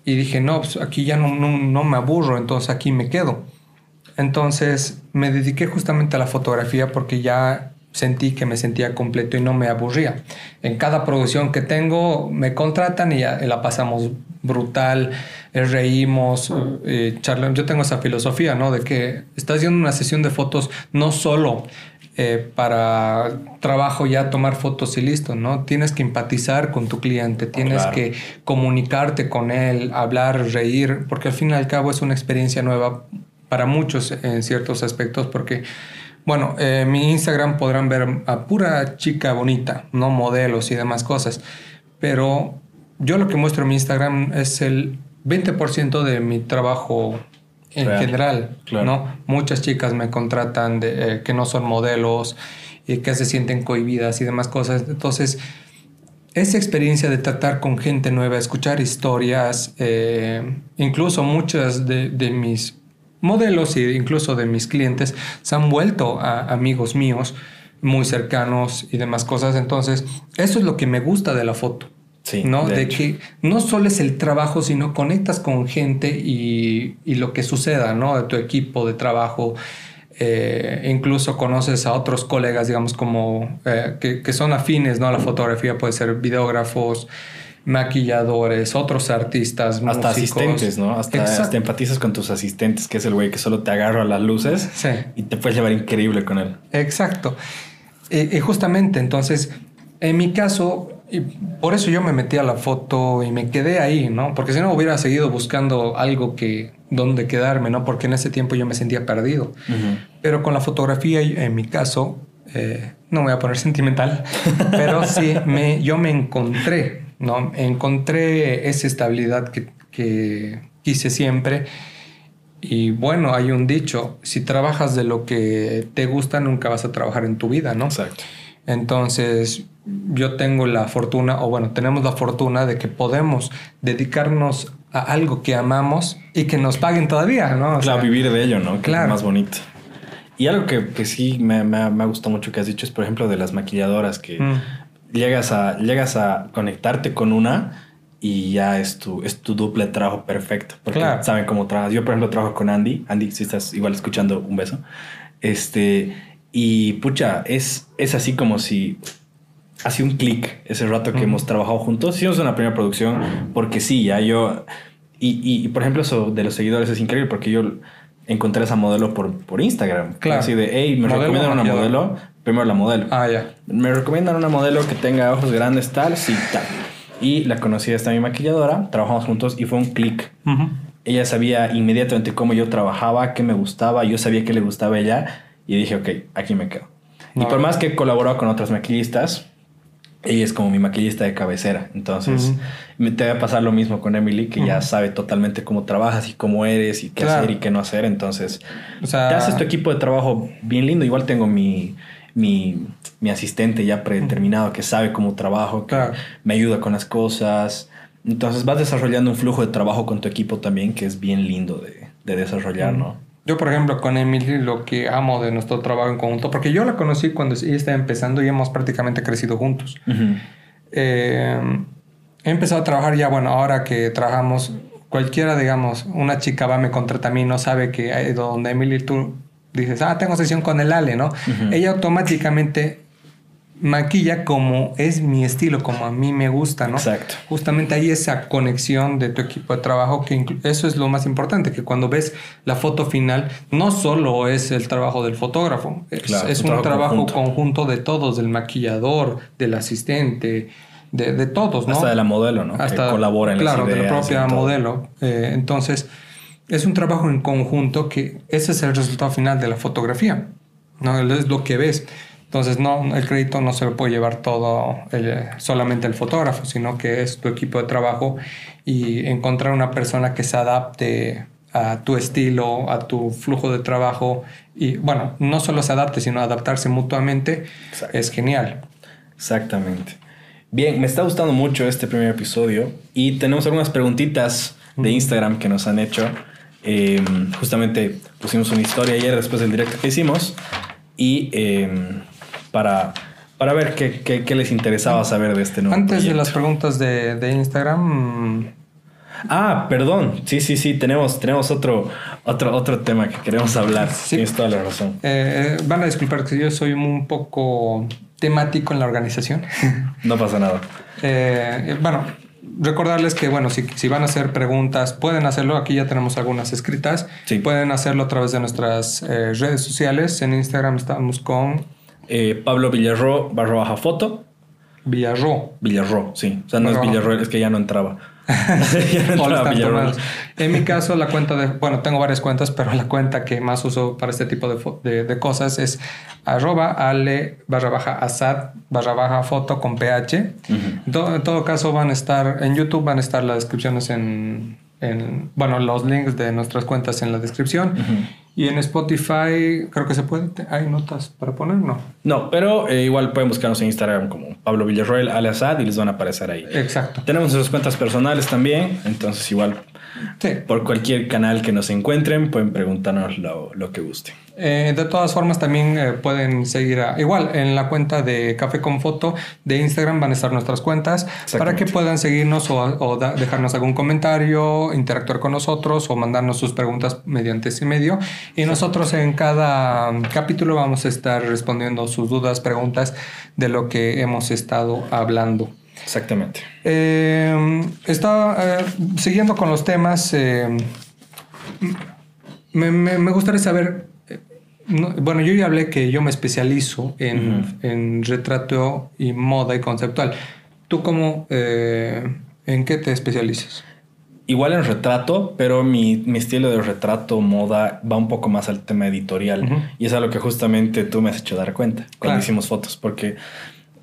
y dije, no, pues aquí ya no, no, me aburro, entonces aquí me quedo. Entonces me dediqué justamente a la fotografía porque ya sentí que me sentía completo y no me aburría. En cada producción que tengo me contratan y la pasamos brutal, eh, reímos, eh, Yo tengo esa filosofía, ¿no? De que estás haciendo una sesión de fotos no solo eh, para trabajo ya tomar fotos y listo, ¿no? Tienes que empatizar con tu cliente, tienes que comunicarte con él, hablar, reír, porque al fin y al cabo es una experiencia nueva para muchos en ciertos aspectos, porque bueno, en mi Instagram podrán ver a pura chica bonita, no modelos y demás cosas. Pero yo lo que muestro en mi Instagram es el 20% de mi trabajo en general, ¿no? Muchas chicas me contratan de, eh, que no son modelos y que se sienten cohibidas y demás cosas. Entonces, esa experiencia de tratar con gente nueva, escuchar historias, eh, incluso muchas de, de mis modelos e incluso de mis clientes se han vuelto a amigos míos muy cercanos y demás cosas. Entonces, eso es lo que me gusta de la foto. Sí, ¿no? De, que no solo es el trabajo, sino conectas con gente y, y lo que suceda, ¿no? De tu equipo de trabajo. Eh, incluso conoces a otros colegas, digamos, como eh, que, que, son afines, ¿no? A la fotografía, puede ser videógrafos, maquilladores, otros artistas, hasta asistentes, ¿no? Hasta, empatizas con tus asistentes, que es el güey que solo te agarra las luces y te puedes llevar increíble con él. Exacto. Y, justamente, entonces, en mi caso, y por eso yo me metí a la foto y me quedé ahí, ¿no? Porque si no hubiera seguido buscando algo que donde quedarme, ¿no? Porque en ese tiempo yo me sentía perdido. Pero con la fotografía, en mi caso, eh, no me voy a poner sentimental, pero sí, me, yo me encontré ¿no? Encontré esa estabilidad que, quise siempre. Y bueno, hay un dicho, si trabajas de lo que te gusta, nunca vas a trabajar en tu vida, ¿no? Exacto. Entonces, yo tengo la fortuna, o bueno, tenemos la fortuna de que podemos dedicarnos a algo que amamos y que nos paguen todavía, ¿no? O claro, vivir de ello, ¿no? Que claro. es más bonito. Y algo que, sí me, me, ha gustado mucho que has dicho es, por ejemplo, de las maquilladoras que mm llegas a, llegas a conectarte con una y ya es tu, es tu duple trabajo perfecto. Porque saben cómo trabajas. Yo, por ejemplo, trabajo con Andy. Andy, si estás igual escuchando, un beso. Este, y pucha, es, es así como si hace un clic ese rato que hemos trabajado juntos. Hicimos una primera producción porque sí, ya yo... Y, y, por ejemplo, eso de los seguidores es increíble porque yo encontré esa modelo por, por Instagram. Claro. Así de, hey, me recomiendan una modelo primero la modelo. Ah, ya. Me recomiendan una modelo que tenga ojos grandes, tal, sí, tal. Y la conocí esta mi maquilladora, trabajamos juntos y fue un clic. Ella sabía inmediatamente cómo yo trabajaba, qué me gustaba, yo sabía qué le gustaba a ella y dije, ok, aquí me quedo. y por más que he colaborado con otras maquillistas, ella es como mi maquillista de cabecera. Entonces, me te va a pasar lo mismo con Emily, que ya sabe totalmente cómo trabajas y cómo eres y qué hacer y qué no hacer. Entonces, o sea, te haces tu equipo de trabajo bien lindo. Igual tengo mi, mi, mi asistente ya predeterminado que sabe cómo trabajo, que me ayuda con las cosas. Entonces vas desarrollando un flujo de trabajo con tu equipo también que es bien lindo de, de desarrollar, ¿no? Yo, por ejemplo, con Emily lo que amo de nuestro trabajo en conjunto, porque yo la conocí cuando ella estaba empezando y hemos prácticamente crecido juntos. Eh, he empezado a trabajar ya, bueno, ahora que trabajamos, cualquiera, digamos, una chica va, me contrata a mí, no sabe que donde Emily tú dices, ah, tengo sesión con el Ale, ¿no? Ella automáticamente maquilla como es mi estilo, como a mí me gusta, ¿no? Exacto. Justamente hay esa conexión de tu equipo de trabajo, que eso es lo más importante, que cuando ves la foto final, no solo es el trabajo del fotógrafo, es, un, trabajo, conjunto. de todos, del maquillador, del asistente, de, todos, ¿no? Hasta de la modelo, ¿no? Hasta, que colabora en Claro, de la propia modelo. Eh, entonces es un trabajo en conjunto que ese es el resultado final de la fotografía, ¿no? Es lo que ves. Entonces, no, el crédito no se lo puede llevar todo solamente el fotógrafo, sino que es tu equipo de trabajo y encontrar una persona que se adapte a tu estilo, a tu flujo de trabajo y, bueno, no solo se adapte, sino adaptarse mutuamente, es genial. Exactamente. Bien, me está gustando mucho este primer episodio y tenemos algunas preguntitas de Instagram que nos han hecho. Em, justamente pusimos una historia ayer después del directo que hicimos y em, para, para ver qué, qué, les interesaba saber de este nuevo Antes de las preguntas de, de, Instagram... Ah, perdón. Sí, sí, sí. Tenemos, tenemos otro, otro, otro tema que queremos hablar. Sí. Tienes toda la razón. Eh, van a disculpar que yo soy un poco temático en la organización. No pasa nada. Eh, bueno, recordarles que, bueno, si, si, van a hacer preguntas, pueden hacerlo. Aquí ya tenemos algunas escritas. Sí. Pueden hacerlo a través de nuestras eh, redes sociales. En Instagram estamos con eh, Pablo Villarro barra baja foto. Villarro. Villarro, sí. O sea, no es Villarro, es que ya no entraba. en mi caso, la cuenta de, bueno, tengo varias cuentas, pero la cuenta que más uso para este tipo de, de, cosas es arroba ale barra baja asad barra baja foto con ph. en, todo, caso van a estar, en YouTube van a estar las descripciones en, en bueno, los links de nuestras cuentas en la descripción. Y en Spotify creo que se puede, hay notas para poner, ¿no? No, pero eh, igual pueden buscarnos en Instagram como Pablo Villarroel, Al-Assad y les van a aparecer ahí. Exacto. Tenemos nuestras cuentas personales también, entonces igual por cualquier canal que nos encuentren, pueden preguntarnos lo, lo que guste. Eh, de todas formas, también eh, pueden seguir igual en la cuenta de Café con Foto de Instagram van a estar nuestras cuentas para que puedan seguirnos o, dejarnos algún comentario, interactuar con nosotros o mandarnos sus preguntas mediante ese medio. Y nosotros en cada capítulo vamos a estar respondiendo sus dudas, preguntas de lo que hemos estado hablando. Exactamente. Eh, estaba eh, siguiendo con los temas. Eh, me, gustaría saber. Bueno, yo ya hablé que yo me especializo en, retrato y moda y conceptual. ¿Tú cómo, en qué te especializas? Igual en retrato, pero mi, estilo de retrato, moda, va un poco más al tema editorial. Y es algo que justamente tú me has hecho dar cuenta cuando hicimos fotos, porque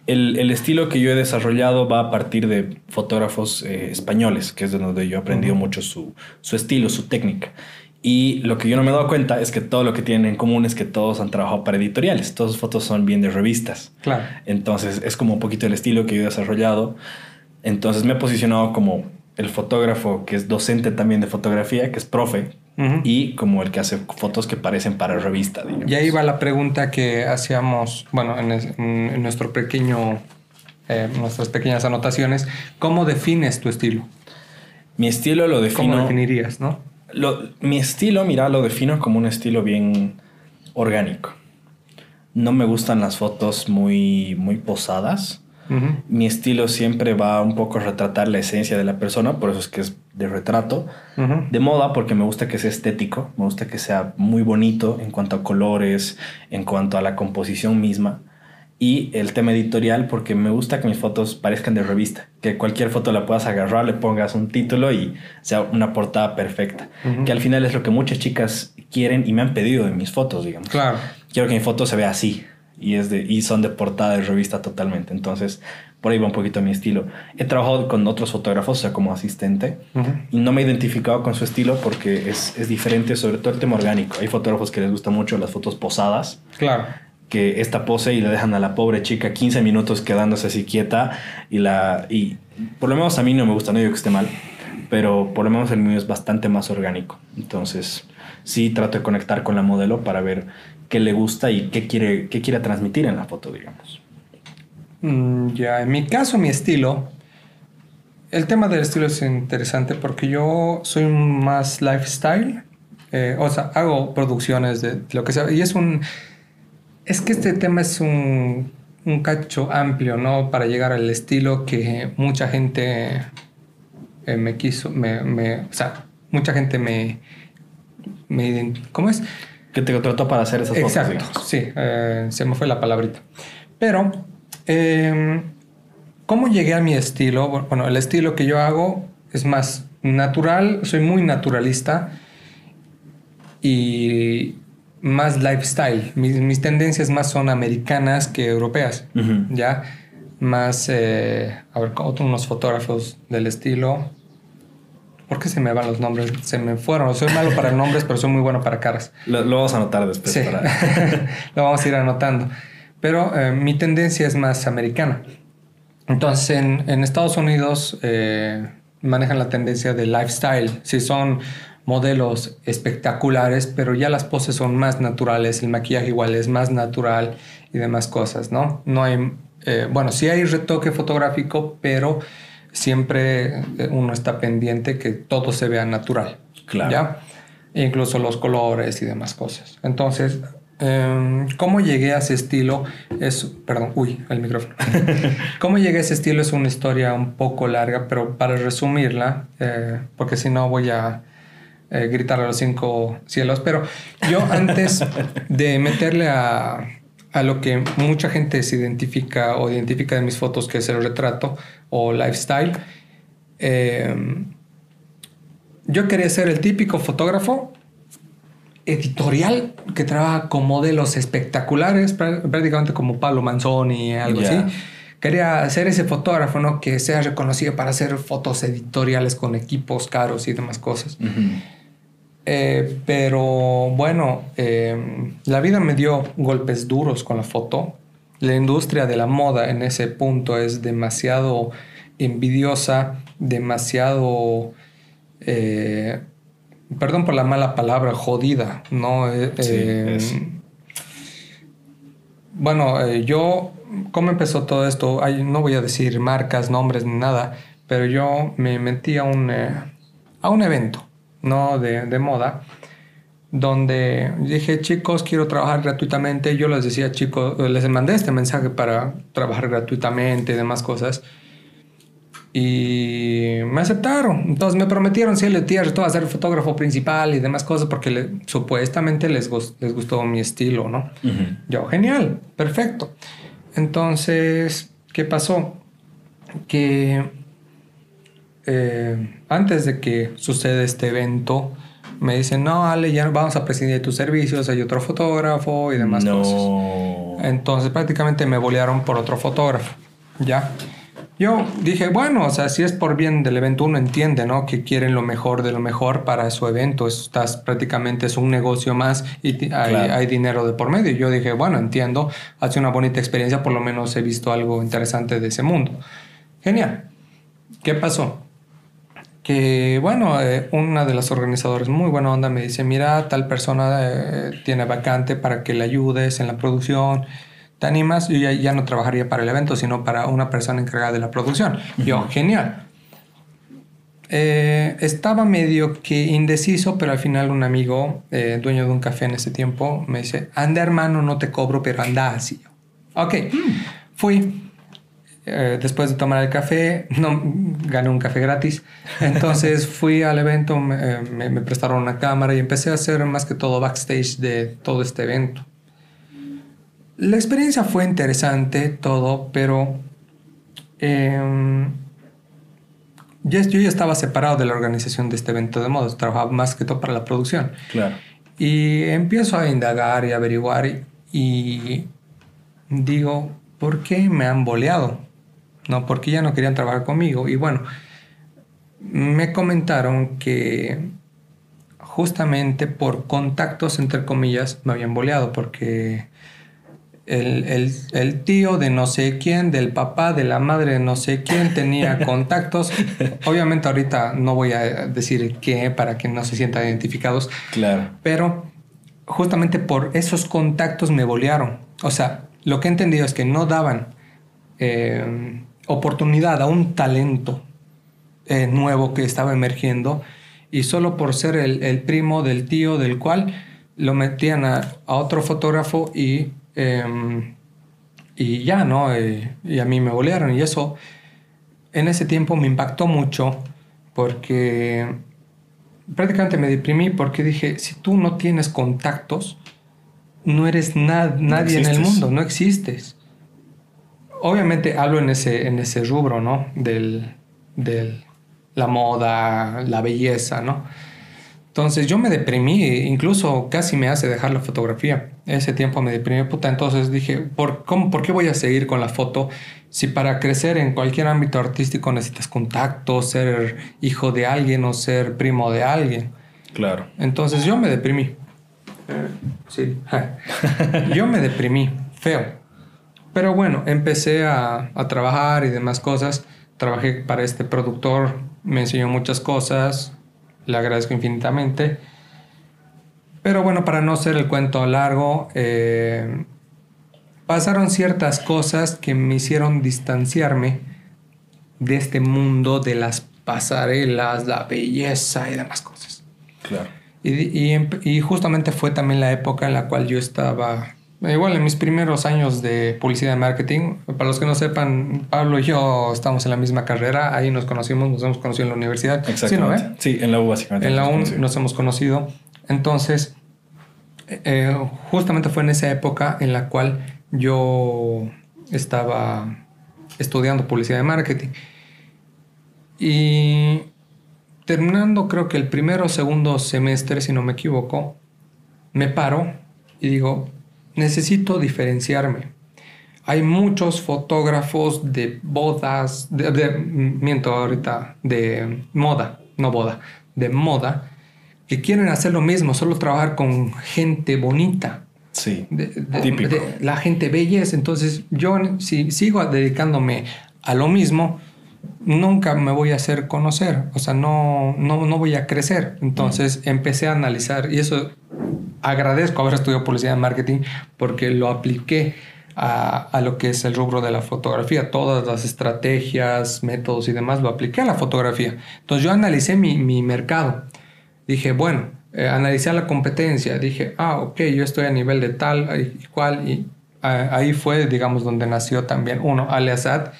el, estilo que yo he desarrollado va a partir de fotógrafos eh, españoles, que es de donde yo he aprendido mucho su, estilo, su técnica. Y lo que yo no me he dado cuenta es que todo lo que tienen en común es que todos han trabajado para editoriales. Todas sus fotos son bien de revistas. Claro. Entonces es como un poquito el estilo que yo he desarrollado. Entonces me he posicionado como el fotógrafo que es docente también de fotografía, que es profe, y como el que hace fotos que parecen para revista. Y ahí va la pregunta que hacíamos, bueno, en, nuestro pequeño, eh, nuestras pequeñas anotaciones. ¿Cómo defines tu estilo? Mi estilo lo defino. ¿Cómo definirías, no? Mi estilo, mira, lo defino como un estilo bien orgánico. No me gustan las fotos muy, muy posadas. Mi estilo siempre va un poco a retratar la esencia de la persona, por eso es que es de retrato. De moda, porque me gusta que sea estético, me gusta que sea muy bonito en cuanto a colores, en cuanto a la composición misma. Y el tema editorial, porque me gusta que mis fotos parezcan de revista, que cualquier foto la puedas agarrar, le pongas un título y sea una portada perfecta. Que al final es lo que muchas chicas quieren y me han pedido en mis fotos, digamos. Claro. Quiero que mi foto se vea así, y, es de, y son de portada de revista totalmente. Entonces, por ahí va un poquito mi estilo. He trabajado con otros fotógrafos, o sea, como asistente, y no me he identificado con su estilo porque es, es, diferente, sobre todo el tema orgánico. Hay fotógrafos que les gustan mucho las fotos posadas. Claro. Que esta pose y le dejan a la pobre chica 15 minutos quedándose así quieta y la... Y por lo menos a mí no me gusta, no digo que esté mal, pero por lo menos el mío es bastante más orgánico. Entonces, sí trato de conectar con la modelo para ver qué le gusta y qué quiere, qué quiere transmitir en la foto, digamos. Mm, ya, en mi caso, mi estilo, el tema del estilo es interesante porque yo soy más lifestyle, eh, o sea, hago producciones de lo que sea, y es un, es que este tema es un, un cacho amplio, ¿no? Para llegar al estilo que mucha gente eh, me quiso, me, me, o sea, mucha gente me, me, ¿cómo es? Que te trató para hacer esas fotos. Exacto, sí, eh, se me fue la palabrita. Pero, em, ¿cómo llegué a mi estilo? Bueno, el estilo que yo hago es más natural, soy muy naturalista y más lifestyle. Mis, mis tendencias más son americanas que europeas. ¿ya? Más, eh, a ver, otros unos fotógrafos del estilo. ¿Por qué se me van los nombres? Se me fueron. Soy malo para nombres, pero soy muy bueno para caras. Lo, lo vamos a anotar después. Sí, para- lo vamos a ir anotando. Pero eh, mi tendencia es más americana. Entonces, en, en Estados Unidos eh, manejan la tendencia de lifestyle. Sí, son modelos espectaculares, pero ya las poses son más naturales, el maquillaje igual es más natural y demás cosas, ¿no? No hay, eh, bueno, sí hay retoque fotográfico, pero siempre eh, uno está pendiente que todo se vea natural. Claro. ¿ya? incluso los colores y demás cosas. Entonces, em, ¿cómo llegué a ese estilo? Es, perdón, uy, el micrófono. ¿Cómo llegué a ese estilo? Es una historia un poco larga, pero para resumirla, eh, porque si no voy a eh, gritar a los cinco cielos, pero yo antes de meterle a, a lo que mucha gente se identifica o identifica de mis fotos, que es el retrato o lifestyle, eh, yo quería ser el típico fotógrafo editorial que trabaja con modelos espectaculares, prá- prácticamente como Pablo Manzoni, algo así. Quería ser ese fotógrafo, ¿no? Que sea reconocido para hacer fotos editoriales con equipos caros y demás cosas. Eh, pero bueno, eh, la vida me dio golpes duros con la foto. La industria de la moda en ese punto es demasiado envidiosa, demasiado, eh, perdón por la mala palabra, jodida, ¿no? Sí, bueno, yo, ¿cómo empezó todo esto? Ay, no voy a decir marcas, nombres ni nada, pero yo me metí a un, a un evento, ¿no? De, de moda, donde dije, chicos, quiero trabajar gratuitamente. Yo les decía, chicos, les mandé este mensaje para trabajar gratuitamente y demás cosas. Y me aceptaron. Entonces me prometieron, le tierra, todo a ser fotógrafo principal y demás cosas porque le- supuestamente les, gus- les gustó mi estilo, ¿no? Ujú. Yo, genial, perfecto. Entonces, ¿qué pasó? Que eh, antes de que suceda este evento, me dicen, no, Ale, ya vamos a prescindir de tus servicios, hay otro fotógrafo y demás no. cosas. Entonces prácticamente me bolearon por otro fotógrafo, ¿ya? Yo dije, bueno, o sea, si es por bien del evento, uno entiende, ¿no? Que quieren lo mejor de lo mejor para su evento. Estás prácticamente, es un negocio más y ti- hay, Claro. hay dinero de por medio. Yo dije, bueno, entiendo, hace una bonita experiencia, por lo menos he visto algo interesante de ese mundo. Genial. ¿Qué pasó? Que, bueno, eh, una de las organizadoras muy buena onda me dice, mira, tal persona eh, tiene vacante para que le ayudes en la producción. ¿Te animas? Yo ya, ya no trabajaría para el evento, sino para una persona encargada de la producción. Yo, genial. Eh, estaba medio que indeciso, pero al final un amigo, eh, dueño de un café en ese tiempo, me dice, anda hermano, no te cobro, pero anda así. Ok, fui. Eh, después de tomar el café, no gané un café gratis. Entonces fui al evento, me, eh, me- me prestaron una cámara y empecé a hacer más que todo backstage de todo este evento. La experiencia fue interesante, todo, pero ya- yo ya estaba separado de la organización de este evento de moda, trabajaba más que todo para la producción. Claro. Y empiezo a indagar y averiguar y, y digo, ¿por qué me han boleado? No, porque ya no querían trabajar conmigo. Y bueno, me comentaron que justamente por contactos, entre comillas, me habían boleado porque el, el- el tío de no sé quién, del papá, de la madre de no sé quién tenía contactos. Obviamente ahorita no voy a decir qué para que no se sientan identificados, Claro. pero justamente por esos contactos me bolearon. O sea, lo que he entendido es que no daban eh, oportunidad a un talento eh, nuevo que estaba emergiendo y solo por ser el, el primo del tío del cual lo metían a, a otro fotógrafo y, em, y ya, ¿no? Eh, y a mí me bolearon y eso en ese tiempo me impactó mucho porque prácticamente me deprimí porque dije, si tú no tienes contactos, no eres na- nadie en el mundo, no existes. Obviamente hablo en ese, en ese rubro, ¿no? Del, del- la moda, la belleza, ¿no? Entonces yo me deprimí, incluso casi me hace dejar la fotografía. Ese tiempo me deprimí, puta. Entonces dije, ¿por, cómo, ¿por qué voy a seguir con la foto si para crecer en cualquier ámbito artístico necesitas contacto, ser hijo de alguien o ser primo de alguien? Claro. Entonces yo me deprimí. sí. yo me deprimí, feo. Pero bueno, empecé a, a trabajar y demás cosas. Trabajé para este productor, me enseñó muchas cosas, le agradezco infinitamente. Pero bueno, para no ser el cuento largo, eh, pasaron ciertas cosas que me hicieron distanciarme de este mundo de las pasarelas, la belleza y demás cosas. Claro. Y, y, justamente fue también la época en la cual yo estaba Igual en mis primeros años de publicidad y marketing, para los que no sepan, Pablo y yo estamos en la misma carrera, ahí nos conocimos, nos hemos conocido en la universidad. Exactamente. Sí, en la U básicamente. En la U nos, hemos conocido. Entonces, eh, justamente fue en esa época en la cual yo estaba estudiando publicidad y marketing. Y terminando creo que el primero o segundo semestre, si no me equivoco, me paro y digo, necesito diferenciarme. Hay muchos fotógrafos de bodas, de, miento ahorita, de moda, no boda, de moda, que quieren hacer lo mismo, solo trabajar con gente bonita. Sí, típico. la gente belleza. Entonces, yo si sigo dedicándome a lo mismo, nunca me voy a hacer conocer, o sea, no, no, no voy a crecer. Entonces, empecé a analizar y eso agradezco haber estudiado publicidad y marketing porque lo apliqué a, lo que es el rubro de la fotografía. Todas las estrategias, métodos y demás lo apliqué a la fotografía. Entonces yo analicé mi, mercado. Dije, bueno, eh, analicé la competencia. Dije, ah, ok, yo estoy a nivel de tal y cual. Y ah, ahí fue, digamos, donde nació también uno, Aliasat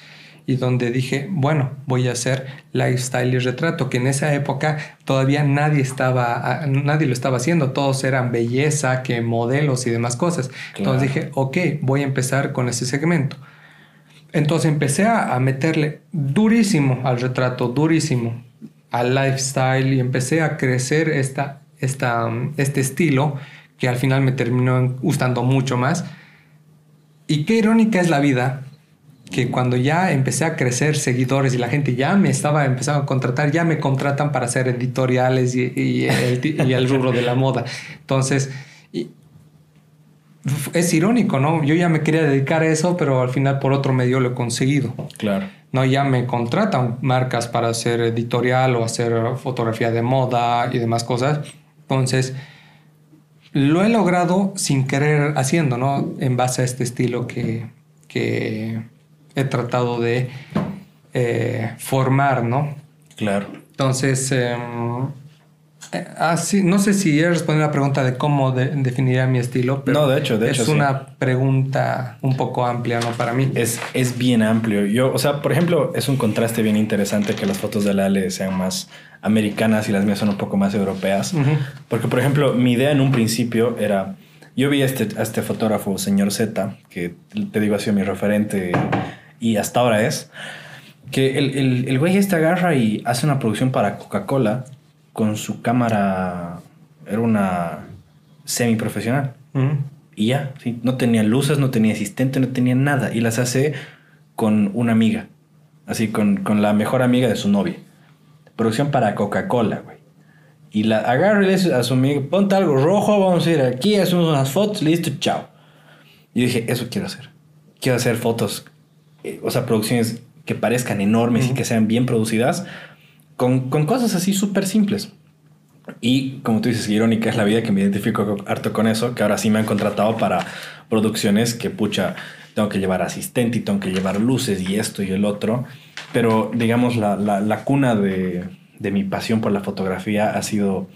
y donde dije, bueno, voy a hacer lifestyle y retrato, que en esa época todavía nadie estaba, nadie lo estaba haciendo, todos eran belleza, que modelos y demás cosas. Entonces dije, ok, voy a empezar con ese segmento. Entonces empecé a, meterle durísimo al retrato, durísimo al lifestyle y empecé a crecer esta, esta, este estilo que al final me terminó gustando mucho más. Y qué irónica es la vida que cuando ya empecé a crecer seguidores y la gente ya me estaba empezando a contratar, ya me contratan para hacer editoriales y, el, rubro de la moda. Entonces, es irónico, ¿no? Yo ya me quería dedicar a eso, pero al final por otro medio lo he conseguido. Claro. No, ya me contratan marcas para hacer editorial o hacer fotografía de moda y demás cosas. Entonces, lo he logrado sin querer haciendo, ¿no? En base a este estilo que, que he tratado de eh, formar, ¿no? Claro. Entonces, em, eh, así, no sé si he respondido la pregunta de cómo definiría mi estilo, pero no, de hecho, de es una pregunta un poco amplia, ¿no? Para mí. Es, es bien amplio. Yo, o sea, por ejemplo, es un contraste bien interesante que las fotos de Ale sean más americanas y las mías son un poco más europeas. Porque, por ejemplo, mi idea en un principio era... Yo vi a este, a este fotógrafo, señor Z, que te digo ha sido mi referente y hasta ahora es, que el, el, el güey este agarra y hace una producción para Coca-Cola con su cámara, era una semi profesional. Y ya, ¿sí? no tenía luces, no tenía asistente, no tenía nada. Y las hace con una amiga, así con, con la mejor amiga de su novia. Producción para Coca-Cola, güey. Y la agarra y le dice a su amiga, ponte algo rojo, vamos a ir aquí, hacemos unas fotos, listo, chao. Y dije, eso quiero hacer. Quiero hacer fotos eh, o sea, producciones que parezcan enormes y que sean bien producidas, con, con cosas así súper simples. Y como tú dices, irónica es la vida que me identifico harto con eso, que ahora sí me han contratado para producciones que, pucha, tengo que llevar asistente y tengo que llevar luces y esto y el otro. Pero, digamos, la, la, la cuna de, de, mi pasión por la fotografía ha sido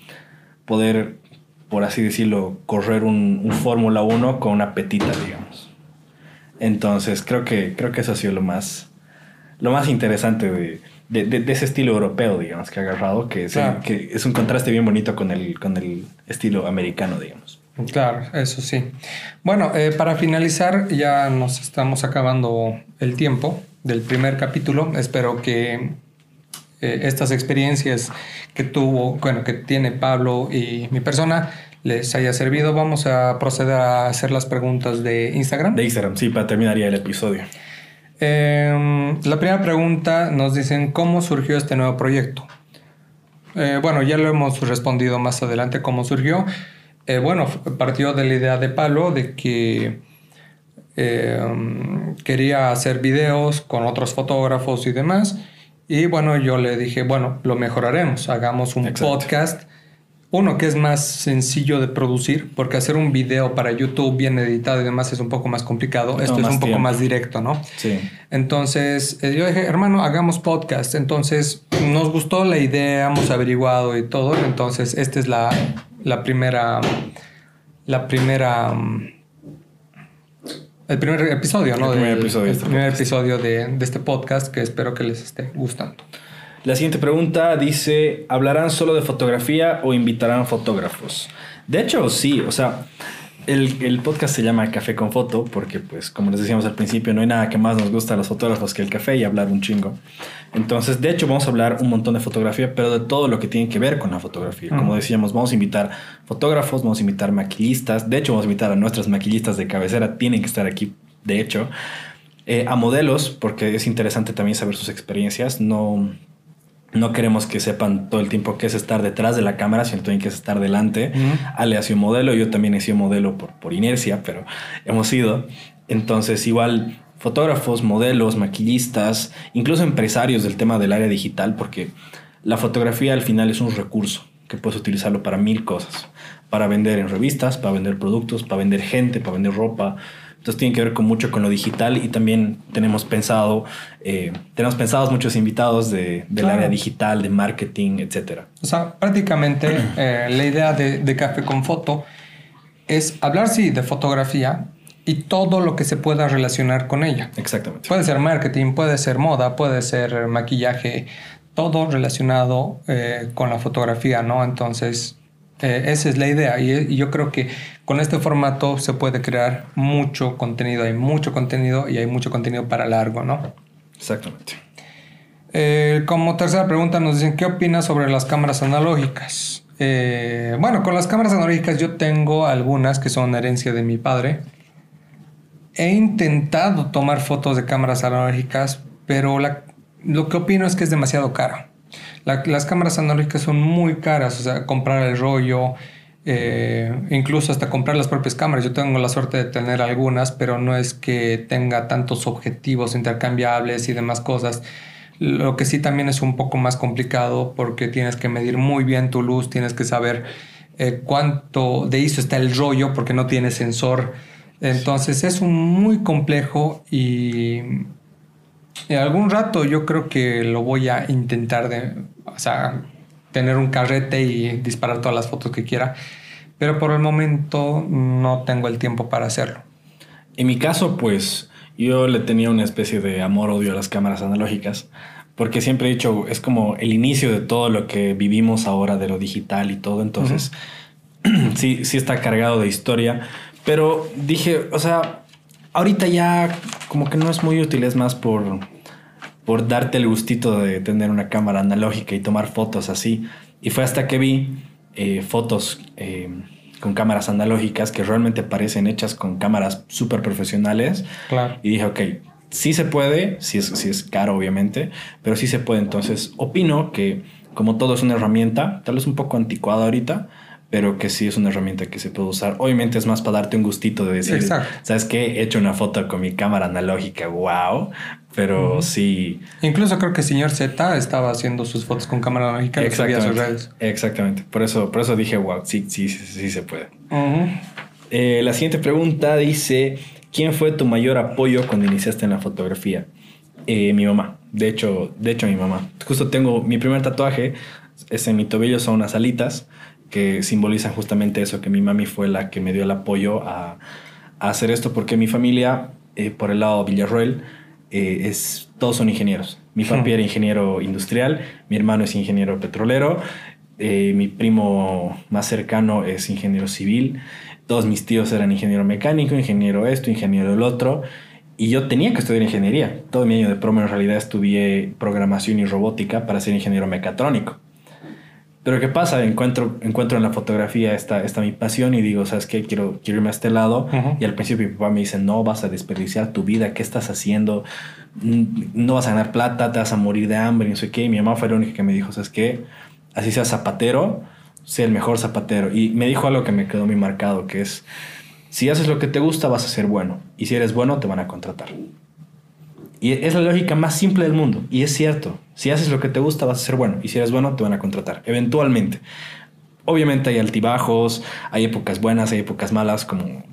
poder, por así decirlo, correr un, un Fórmula 1 con una petita, digamos. Entonces, creo que, creo que eso ha sido lo más, lo más interesante de, de, ese estilo europeo, digamos, que ha agarrado, que es, que es un contraste bien bonito con el, con el estilo americano, digamos. Claro, eso sí. Bueno, eh, para finalizar, ya nos estamos acabando el tiempo del primer capítulo. Espero que eh, estas experiencias que tuvo, bueno, que tiene Pablo y mi persona les haya servido. Vamos a proceder a hacer las preguntas de Instagram. De Instagram, sí, para terminar ya el episodio. Em, la primera pregunta nos dicen, ¿cómo surgió este nuevo proyecto? Eh, bueno, ya lo hemos respondido más adelante cómo surgió. Eh, bueno, partió de la idea de Pablo de que em, quería hacer videos con otros fotógrafos y demás. Y bueno, yo le dije, bueno, lo mejoraremos, hagamos un podcast uno que es más sencillo de producir, porque hacer un video para YouTube bien editado y demás es un poco más complicado. Esto es un poco más directo, ¿no? Sí. Entonces, eh, yo dije, hermano, hagamos podcast. Entonces, nos gustó la idea, hemos averiguado y todo. Entonces, esta es la, la primera. La primera. Mm, el primer episodio, ¿no? El primer episodio, el este primer episodio de, de este podcast que espero que les esté gustando. La siguiente pregunta dice, ¿hablarán solo de fotografía o invitarán fotógrafos? De hecho, sí, o sea, el, podcast se llama Café con Foto porque, pues, como les decíamos al principio, no hay nada que más nos gusta a los fotógrafos que el café y hablar un chingo. Entonces, de hecho, vamos a hablar un montón de fotografía, pero de todo lo que tiene que ver con la fotografía. Como decíamos, vamos a invitar fotógrafos, vamos a invitar maquillistas. De hecho, vamos a invitar a nuestras maquillistas de cabecera, tienen que estar aquí, de hecho. Eh, a modelos, porque es interesante también saber sus experiencias. No no queremos que sepan todo el tiempo qué es estar detrás de la cámara, sino también que es estar delante. Ale ha sido modelo, yo también he sido modelo por, por inercia, pero hemos sido. Entonces, igual fotógrafos, modelos, maquillistas, incluso empresarios del tema del área digital, porque la fotografía al final es un recurso que puedes utilizarlo para mil cosas. Para vender en revistas, para vender productos, para vender gente, para vender ropa, entonces tiene que ver con mucho con lo digital y también tenemos pensado, eh, tenemos pensados muchos invitados de, del área digital, de marketing, etc. O sea, prácticamente eh, la idea de, de, Café con Foto es hablar, sí, de fotografía y todo lo que se pueda relacionar con ella. Exactamente. Puede ser marketing, puede ser moda, puede ser maquillaje, todo relacionado eh, con la fotografía, ¿no? Entonces, eh, esa es la idea y, yo creo que con este formato se puede crear mucho contenido, hay mucho contenido y hay mucho contenido para largo, ¿no? Exactamente. Eh, como tercera pregunta nos dicen, ¿qué opinas sobre las cámaras analógicas? Eh, bueno, con las cámaras analógicas yo tengo algunas que son herencia de mi padre. He intentado tomar fotos de cámaras analógicas, pero lo que opino es que es demasiado caro las cámaras analógicas son muy caras, o sea, comprar el rollo, eh, incluso hasta comprar las propias cámaras. Yo tengo la suerte de tener algunas, pero no es que tenga tantos objetivos intercambiables y demás cosas. Lo que sí también es un poco más complicado porque tienes que medir muy bien tu luz, tienes que saber eh, cuánto de ISO está el rollo porque no tiene sensor. Entonces es un muy complejo y en algún rato yo creo que lo voy a intentar de, o sea, tener un carrete y disparar todas las fotos que quiera, pero por el momento no tengo el tiempo para hacerlo. En mi caso, pues yo le tenía una especie de amor-odio a las cámaras analógicas, porque siempre he dicho, es como el inicio de todo lo que vivimos ahora de lo digital y todo, entonces sí, sí está cargado de historia, pero dije, o sea, ahorita ya como que no es muy útil, es más por, por darte el gustito de tener una cámara analógica y tomar fotos así. Y fue hasta que vi eh, fotos eh, con cámaras analógicas que realmente parecen hechas con cámaras súper profesionales. Claro. Y dije, ok, sí se puede, sí es, sí es caro obviamente, pero sí se puede. Entonces, opino que como todo es una herramienta, tal vez un poco anticuada ahorita, pero que sí es una herramienta que se puede usar. Obviamente es más para darte un gustito de decir, ¿sabes qué? He hecho una foto con mi cámara analógica, wow, pero sí. Incluso creo que el señor Z estaba haciendo sus fotos con cámara analógica y subía sus redes. Exactamente, por eso, por eso dije, wow, sí, sí, sí, se puede. Eh, la siguiente pregunta dice, ¿quién fue tu mayor apoyo cuando iniciaste en la fotografía? Eh, mi mamá, de hecho, de hecho mi mamá. Justo tengo mi primer tatuaje, es en mi tobillo, son unas alitas que simbolizan justamente eso, que mi mami fue la que me dio el apoyo a, hacer esto, porque mi familia, eh, por el lado de Villarroel, eh, es, todos son ingenieros. Mi papi era ingeniero industrial, mi hermano es ingeniero petrolero, eh, mi primo más cercano es ingeniero civil, todos mis tíos eran ingeniero mecánico, ingeniero esto, ingeniero el otro. Y yo tenía que estudiar ingeniería. Todo mi año de promo en realidad estudié programación y robótica para ser ingeniero mecatrónico. Pero ¿qué pasa? Encuentro, encuentro en la fotografía esta, esta mi pasión y digo, ¿sabes qué? Quiero, quiero irme a este lado. Y al principio mi papá me dice, no, vas a desperdiciar tu vida, ¿qué estás haciendo? No vas a ganar plata, te vas a morir de hambre, y no sé qué. Y mi mamá fue la única que me dijo, ¿sabes qué? Así sea zapatero, sé el mejor zapatero. Y me dijo algo que me quedó muy marcado, que es, si haces lo que te gusta, vas a ser bueno. Y si eres bueno, te van a contratar. Y es la lógica más simple del mundo. Y es cierto. Si haces lo que te gusta, vas a ser bueno. Y si eres bueno, te van a contratar. Eventualmente. Obviamente hay altibajos, hay épocas buenas, hay épocas malas, como,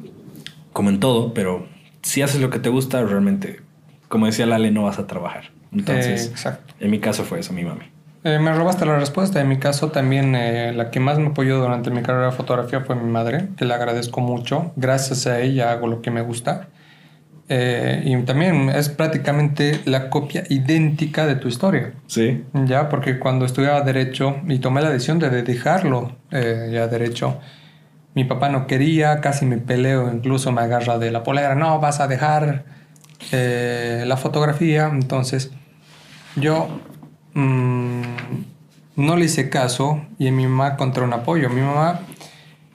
como en todo. Pero si haces lo que te gusta, realmente, como decía Lale, no vas a trabajar. Entonces, en mi caso fue eso, mi mami. Eh, me robaste la respuesta. En mi caso también eh, la que más me apoyó durante mi carrera de fotografía fue mi madre, que le agradezco mucho. Gracias a ella hago lo que me gusta. Eh, y también es prácticamente la copia idéntica de tu historia. Sí. Ya, porque cuando estudiaba Derecho y tomé la decisión de dejarlo ya Derecho, mi papá no quería, casi me peleo, incluso me agarra de la polera, no, vas a dejar la fotografía. Entonces, yo Mm, no le hice caso y mi mamá contra un apoyo. Mi mamá,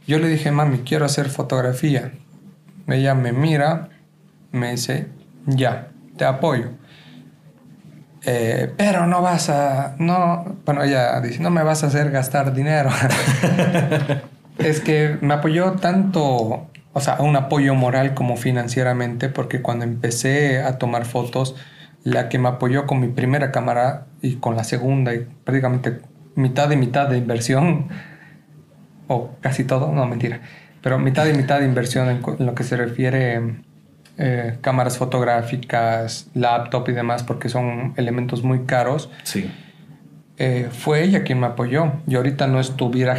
yo le dije, mami, quiero hacer fotografía. Ella me mira, me dice, ya, te apoyo. Eh, pero no vas a, no, bueno, ella dice, no me vas a hacer gastar dinero. es que me apoyó tanto, o sea, un apoyo moral como financieramente, porque cuando empecé a tomar fotos, la que me apoyó con mi primera cámara y con la segunda y prácticamente mitad y mitad de inversión, o casi todo, no mentira, pero mitad y mitad de inversión en, lo que se refiere eh, cámaras fotográficas, laptop y demás, porque son elementos muy caros. Sí. Eh, fue ella quien me apoyó. Yo ahorita no estuviera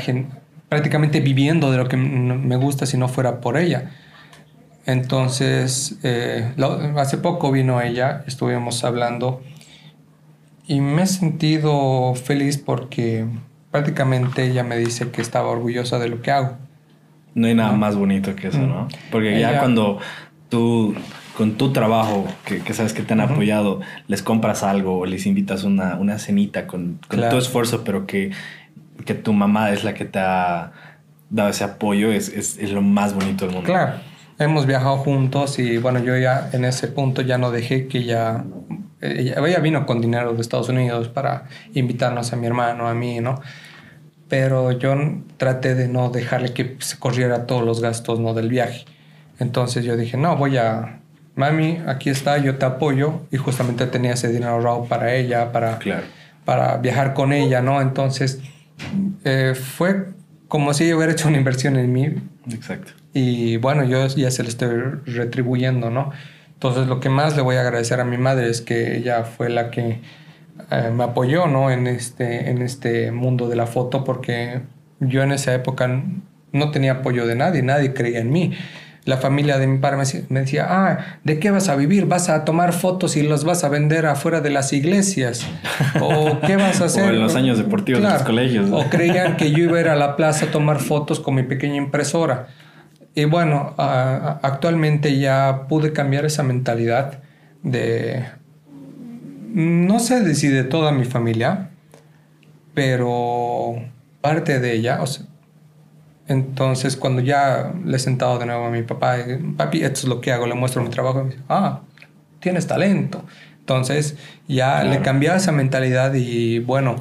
prácticamente viviendo de lo que me gusta si no fuera por ella. Entonces, eh, hace poco vino ella, estuvimos hablando y me he sentido feliz porque prácticamente ella me dice que estaba orgullosa de lo que hago. No hay nada más bonito que eso, ¿no? Porque ya cuando tú, con tu trabajo, que, sabes que te han apoyado, les compras algo o les invitas una, una cenita con, con tu esfuerzo, pero que, que tu mamá es la que te ha dado ese apoyo, es, es, es lo más bonito del mundo. Claro hemos viajado juntos y bueno, yo ya en ese punto ya no dejé que ella, ella, vino con dinero de Estados Unidos para invitarnos a mi hermano, a mí, ¿no? Pero yo traté de no dejarle que se corriera todos los gastos, ¿no? Del viaje. Entonces yo dije, no, voy a, mami, aquí está, yo te apoyo y justamente tenía ese dinero ahorrado para ella, para, para viajar con ella, ¿no? Entonces eh, fue como si yo hubiera hecho una inversión en mí. Exacto. Y bueno, yo ya se lo estoy retribuyendo, ¿no? Entonces lo que más le voy a agradecer a mi madre es que ella fue la que eh, me apoyó, ¿no? En este, en este mundo de la foto porque yo en esa época no tenía apoyo de nadie, nadie creía en mí. La familia de mi padre me decía, ah, ¿de qué vas a vivir? ¿Vas a tomar fotos y las vas a vender afuera de las iglesias? ¿O qué vas a hacer? o en los años deportivos de los colegios. O creían que yo iba a ir a la plaza a tomar fotos con mi pequeña impresora. Y bueno, actualmente ya pude cambiar esa mentalidad de, no sé si de toda mi familia, pero parte de ella. Entonces, cuando ya le he sentado de nuevo a mi papá, papi, esto es lo que hago, le muestro mi trabajo, y me dice, ah, tienes talento. Entonces, ya le cambié esa mentalidad y bueno,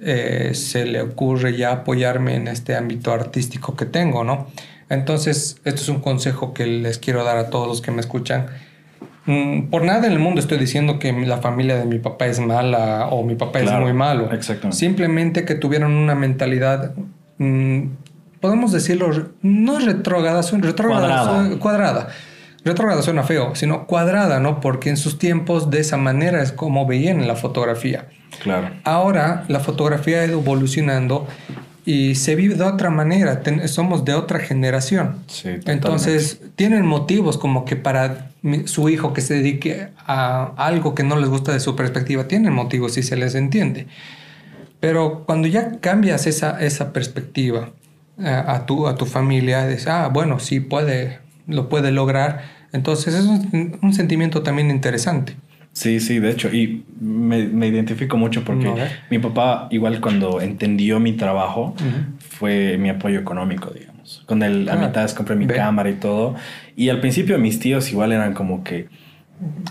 eh, se le ocurre ya apoyarme en este ámbito artístico que tengo, ¿no? Entonces, esto es un consejo que les quiero dar a todos los que me escuchan. Mm, por nada en el mundo estoy diciendo que la familia de mi papá es mala o mi papá es muy malo. Exactamente. Simplemente que tuvieron una mentalidad, mm, podemos decirlo, no retrógrada, cuadrada. cuadrada. Retrógrada suena feo, sino cuadrada, ¿no? Porque en sus tiempos de esa manera es como veían la fotografía. Claro. Ahora la fotografía ha ido evolucionando y se vive de otra manera, somos de otra generación. Entonces, tienen motivos como que para su hijo que se dedique a algo que no les gusta de su perspectiva, tienen motivos y se les entiende. Pero cuando ya cambias esa, esa perspectiva a, tu, a tu familia, dices, ah, bueno, sí puede, lo puede lograr, Entonces es un, un sentimiento también interesante. Sí, sí, de hecho, y me, me identifico mucho porque No, ¿eh? mi papá, igual cuando entendió mi trabajo, fue mi apoyo económico, digamos. Con él, a Ah, mitad compré mi ve. cámara y todo. Y al principio mis tíos igual eran como que,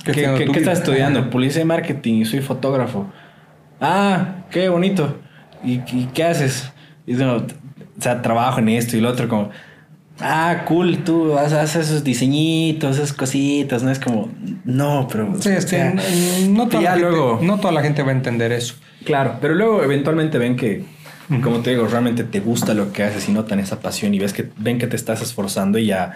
¿qué, qué- qué vida? estás estudiando? Publicidad y marketing y soy fotógrafo. Ah, qué bonito. ¿Y, y qué haces? Y yo, o sea, trabajo en esto y lo otro como... Ah, cool, tú haces esos diseñitos, esas cositas, ¿no? Es como, no, pero... Sí, es o que sea, n- no toda, ya la gente, luego- no toda la gente va a entender eso. Claro, pero luego eventualmente ven que, como te digo, realmente te gusta lo que haces y notan esa pasión y ves que ven que te estás esforzando y ya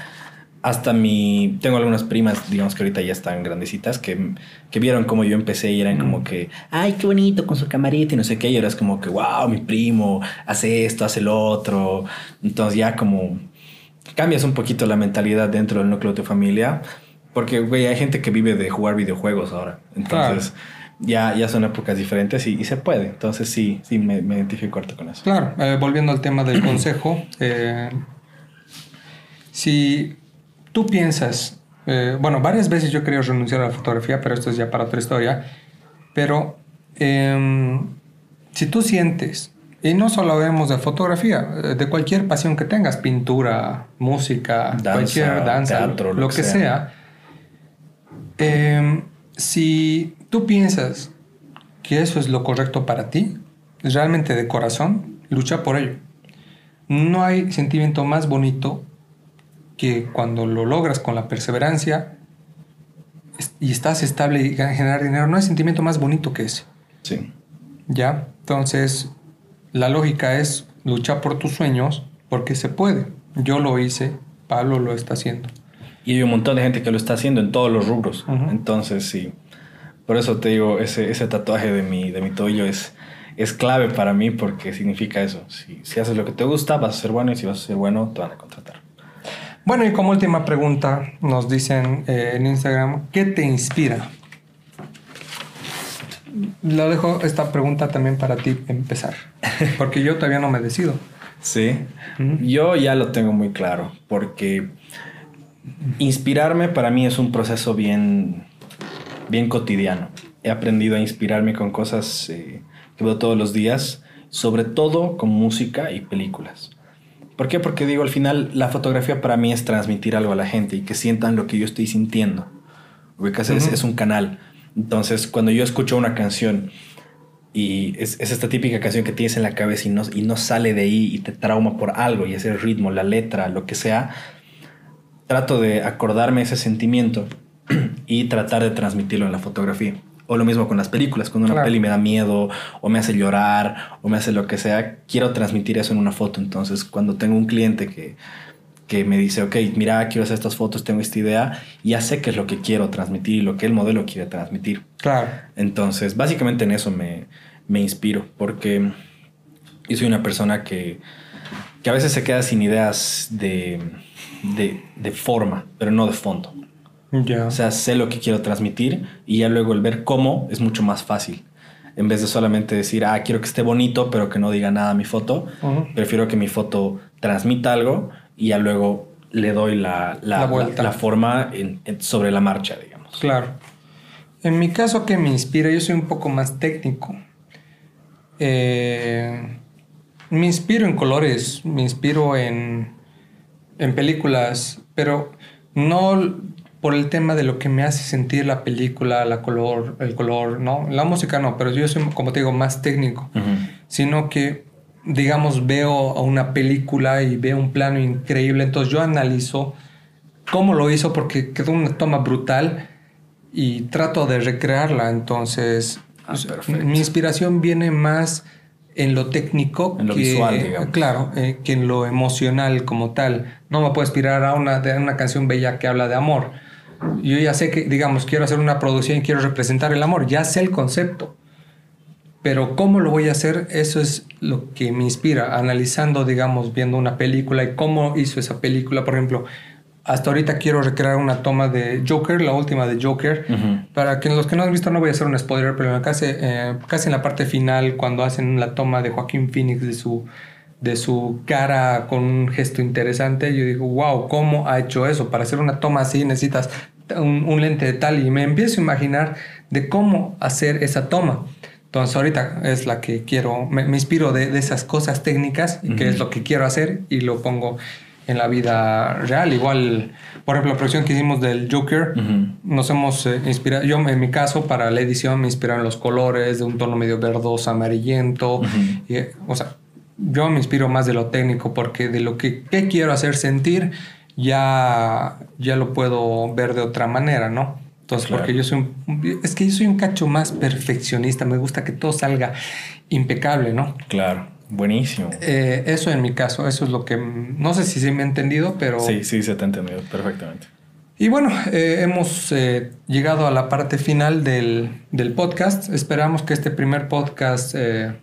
hasta mi tengo algunas primas, digamos que ahorita ya están grandecitas que, que vieron cómo yo empecé y eran como que, ay, qué bonito con su camarita y no sé qué, y ahora es como que, wow, mi primo hace esto, hace lo otro. Entonces ya como cambias un poquito la mentalidad dentro del núcleo de tu familia, porque, güey, hay gente que vive de jugar videojuegos ahora. Entonces, ya, ya son épocas diferentes y, y se puede. Entonces, sí, sí, me, me identifico harto con eso. Claro, eh, volviendo al tema del consejo, eh, si tú piensas, eh, bueno, varias veces yo quería renunciar a la fotografía, pero esto es ya para otra historia, pero em, si tú sientes, y no solo hablemos de fotografía, eh, de cualquier pasión que tengas, pintura, música, Danza, cualquier danza, teatro, lo, que sea, em, si tú piensas que eso es lo correcto para ti, realmente de corazón, lucha por ello. No hay sentimiento más bonito que cuando lo logras con la perseverancia y estás estable y ganas- generar dinero. No hay sentimiento más bonito que ese. Sí. ¿Ya? Entonces, la lógica es luchar por tus sueños porque se puede. Yo lo hice, Pablo lo está haciendo. Y hay un montón de gente que lo está haciendo en todos los rubros. Entonces, sí. Por eso te digo, ese, ese tatuaje de mi, de mi tobillo es, es clave para mí porque significa eso. Si, si haces lo que te gusta, vas a ser bueno y si vas a ser bueno, te van a contratar. Bueno, y como última pregunta, nos dicen eh, en Instagram, ¿qué te inspira? Lo dejo esta pregunta también para ti empezar, porque yo todavía no me decido. Sí. Yo ya lo tengo muy claro porque inspirarme para mí es un proceso bien, bien cotidiano. He aprendido a inspirarme con cosas eh, que veo todos los días, sobre todo con música y películas. ¿Por qué? Porque digo, al final la fotografía para mí es transmitir algo a la gente y que sientan lo que yo estoy sintiendo. Ubicas, es, Ujú. es un canal. Entonces, cuando yo escucho una canción y es, es esta típica canción que tienes en la cabeza y no, y no sale de ahí y te trauma por algo, y es el ritmo, la letra, lo que sea, trato de acordarme ese sentimiento y tratar de transmitirlo en la fotografía. O lo mismo con las películas, cuando una Claro. peli me da miedo o me hace llorar o me hace lo que sea, quiero transmitir eso en una foto. Entonces, cuando tengo un cliente que, que me dice, ok, mira, quiero hacer estas fotos, tengo esta idea, ya sé qué es lo que quiero transmitir y lo que el modelo quiere transmitir. Claro. Entonces, básicamente en eso me, me inspiro, porque yo soy una persona que, que a veces se queda sin ideas de, de, de forma, pero no de fondo. Ya. O sea, sé lo que quiero transmitir y ya luego el ver cómo es mucho más fácil. En vez de solamente decir, ah, quiero que esté bonito, pero que no diga nada a mi foto, prefiero que mi foto transmita algo y ya luego le doy la, la, La vuelta. la- la forma en- en- sobre la marcha, digamos. Claro. En mi caso, que me inspira? Yo soy un poco más técnico. Eh, me inspiro en colores, me inspiro en, en películas, pero no por el tema de lo que me hace sentir la película, la color, el color, no, la música no, pero yo soy, como te digo, más técnico, sino que, digamos, veo a una película y veo un plano increíble, entonces yo analizo cómo lo hizo porque quedó una toma brutal y trato de recrearla. Entonces, Ah, pues, mi inspiración viene más en lo técnico, En lo que, visual, digamos. Claro, eh, que en lo emocional como tal. No me puedo inspirar a una, de una canción bella que habla de amor. Yo ya sé que, digamos, quiero hacer una producción y quiero representar el amor. Ya sé el concepto. Pero cómo lo voy a hacer, eso es lo que me inspira, analizando, digamos, viendo una película y cómo hizo esa película. Por ejemplo, hasta ahorita quiero recrear una toma de Joker, la última de Joker. Para que los que no han visto, no voy a hacer un spoiler, pero casi, eh, casi en la parte final, cuando hacen la toma de Joaquín Phoenix de su, de su cara con un gesto interesante. Yo digo, wow, ¿cómo ha hecho eso? Para hacer una toma así necesitas un, lente de tal y me empiezo a imaginar de cómo hacer esa toma. Entonces ahorita es la que quiero, me, inspiro de, esas cosas técnicas, que es lo que quiero hacer y lo pongo en la vida real. Igual, por ejemplo, la producción que hicimos del Joker, nos hemos eh, inspirado, yo en mi caso para la edición me inspiraron los colores de un tono medio verdoso, amarillento, y, o sea, yo me inspiro más de lo técnico porque de lo que quiero hacer sentir ya, ya lo puedo ver de otra manera, ¿no? Entonces, porque yo soy un, es que yo soy un cacho más perfeccionista, me gusta que todo salga impecable, ¿no? Claro, buenísimo. Eh, eso en mi caso, eso es lo que, no sé si se me ha entendido, pero... Sí, sí, se te ha entendido perfectamente. Y bueno, eh, hemos eh, llegado a la parte final del, del, podcast. Esperamos que este primer podcast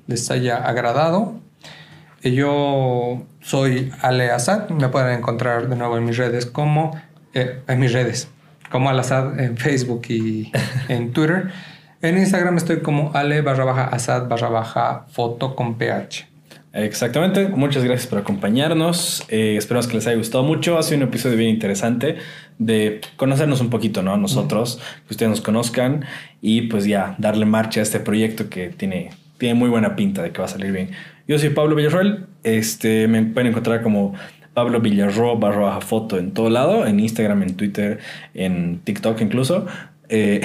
les haya agradado. Yo soy Ale Asad, me pueden encontrar de nuevo en mis redes como, eh, en mis redes, como Al Asad en Facebook y en Twitter. En Instagram estoy como Ale barra baja Asad barra baja foto con PH. Exactamente, muchas gracias por acompañarnos. Eh, esperamos que les haya gustado mucho. Ha sido un episodio bien interesante de conocernos un poquito, ¿no? Nosotros, que ustedes nos conozcan y pues ya darle marcha a este proyecto que tiene, tiene muy buena pinta de que va a salir bien. Yo soy Pablo Villarroel. Este, me pueden encontrar como Pablo Villarro barra baja foto en todo lado, en Instagram, en Twitter, en TikTok incluso. Eh,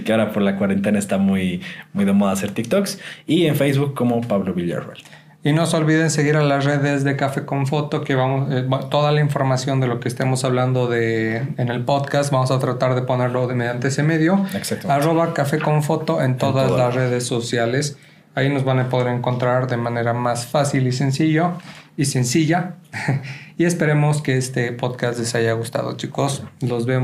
que ahora por la cuarentena está muy, muy de moda hacer TikToks. Y en Facebook como Pablo Villarroel. Y no se olviden seguir a las redes de Café con Foto, que vamos, eh, toda la información de lo que estemos hablando de, en el podcast, vamos a tratar de ponerlo de mediante ese medio. Arroba Café con Foto en todas las redes sociales. Ahí nos van a poder encontrar de manera más fácil y sencillo y sencilla. y esperemos que este podcast les haya gustado, chicos. Los vemos.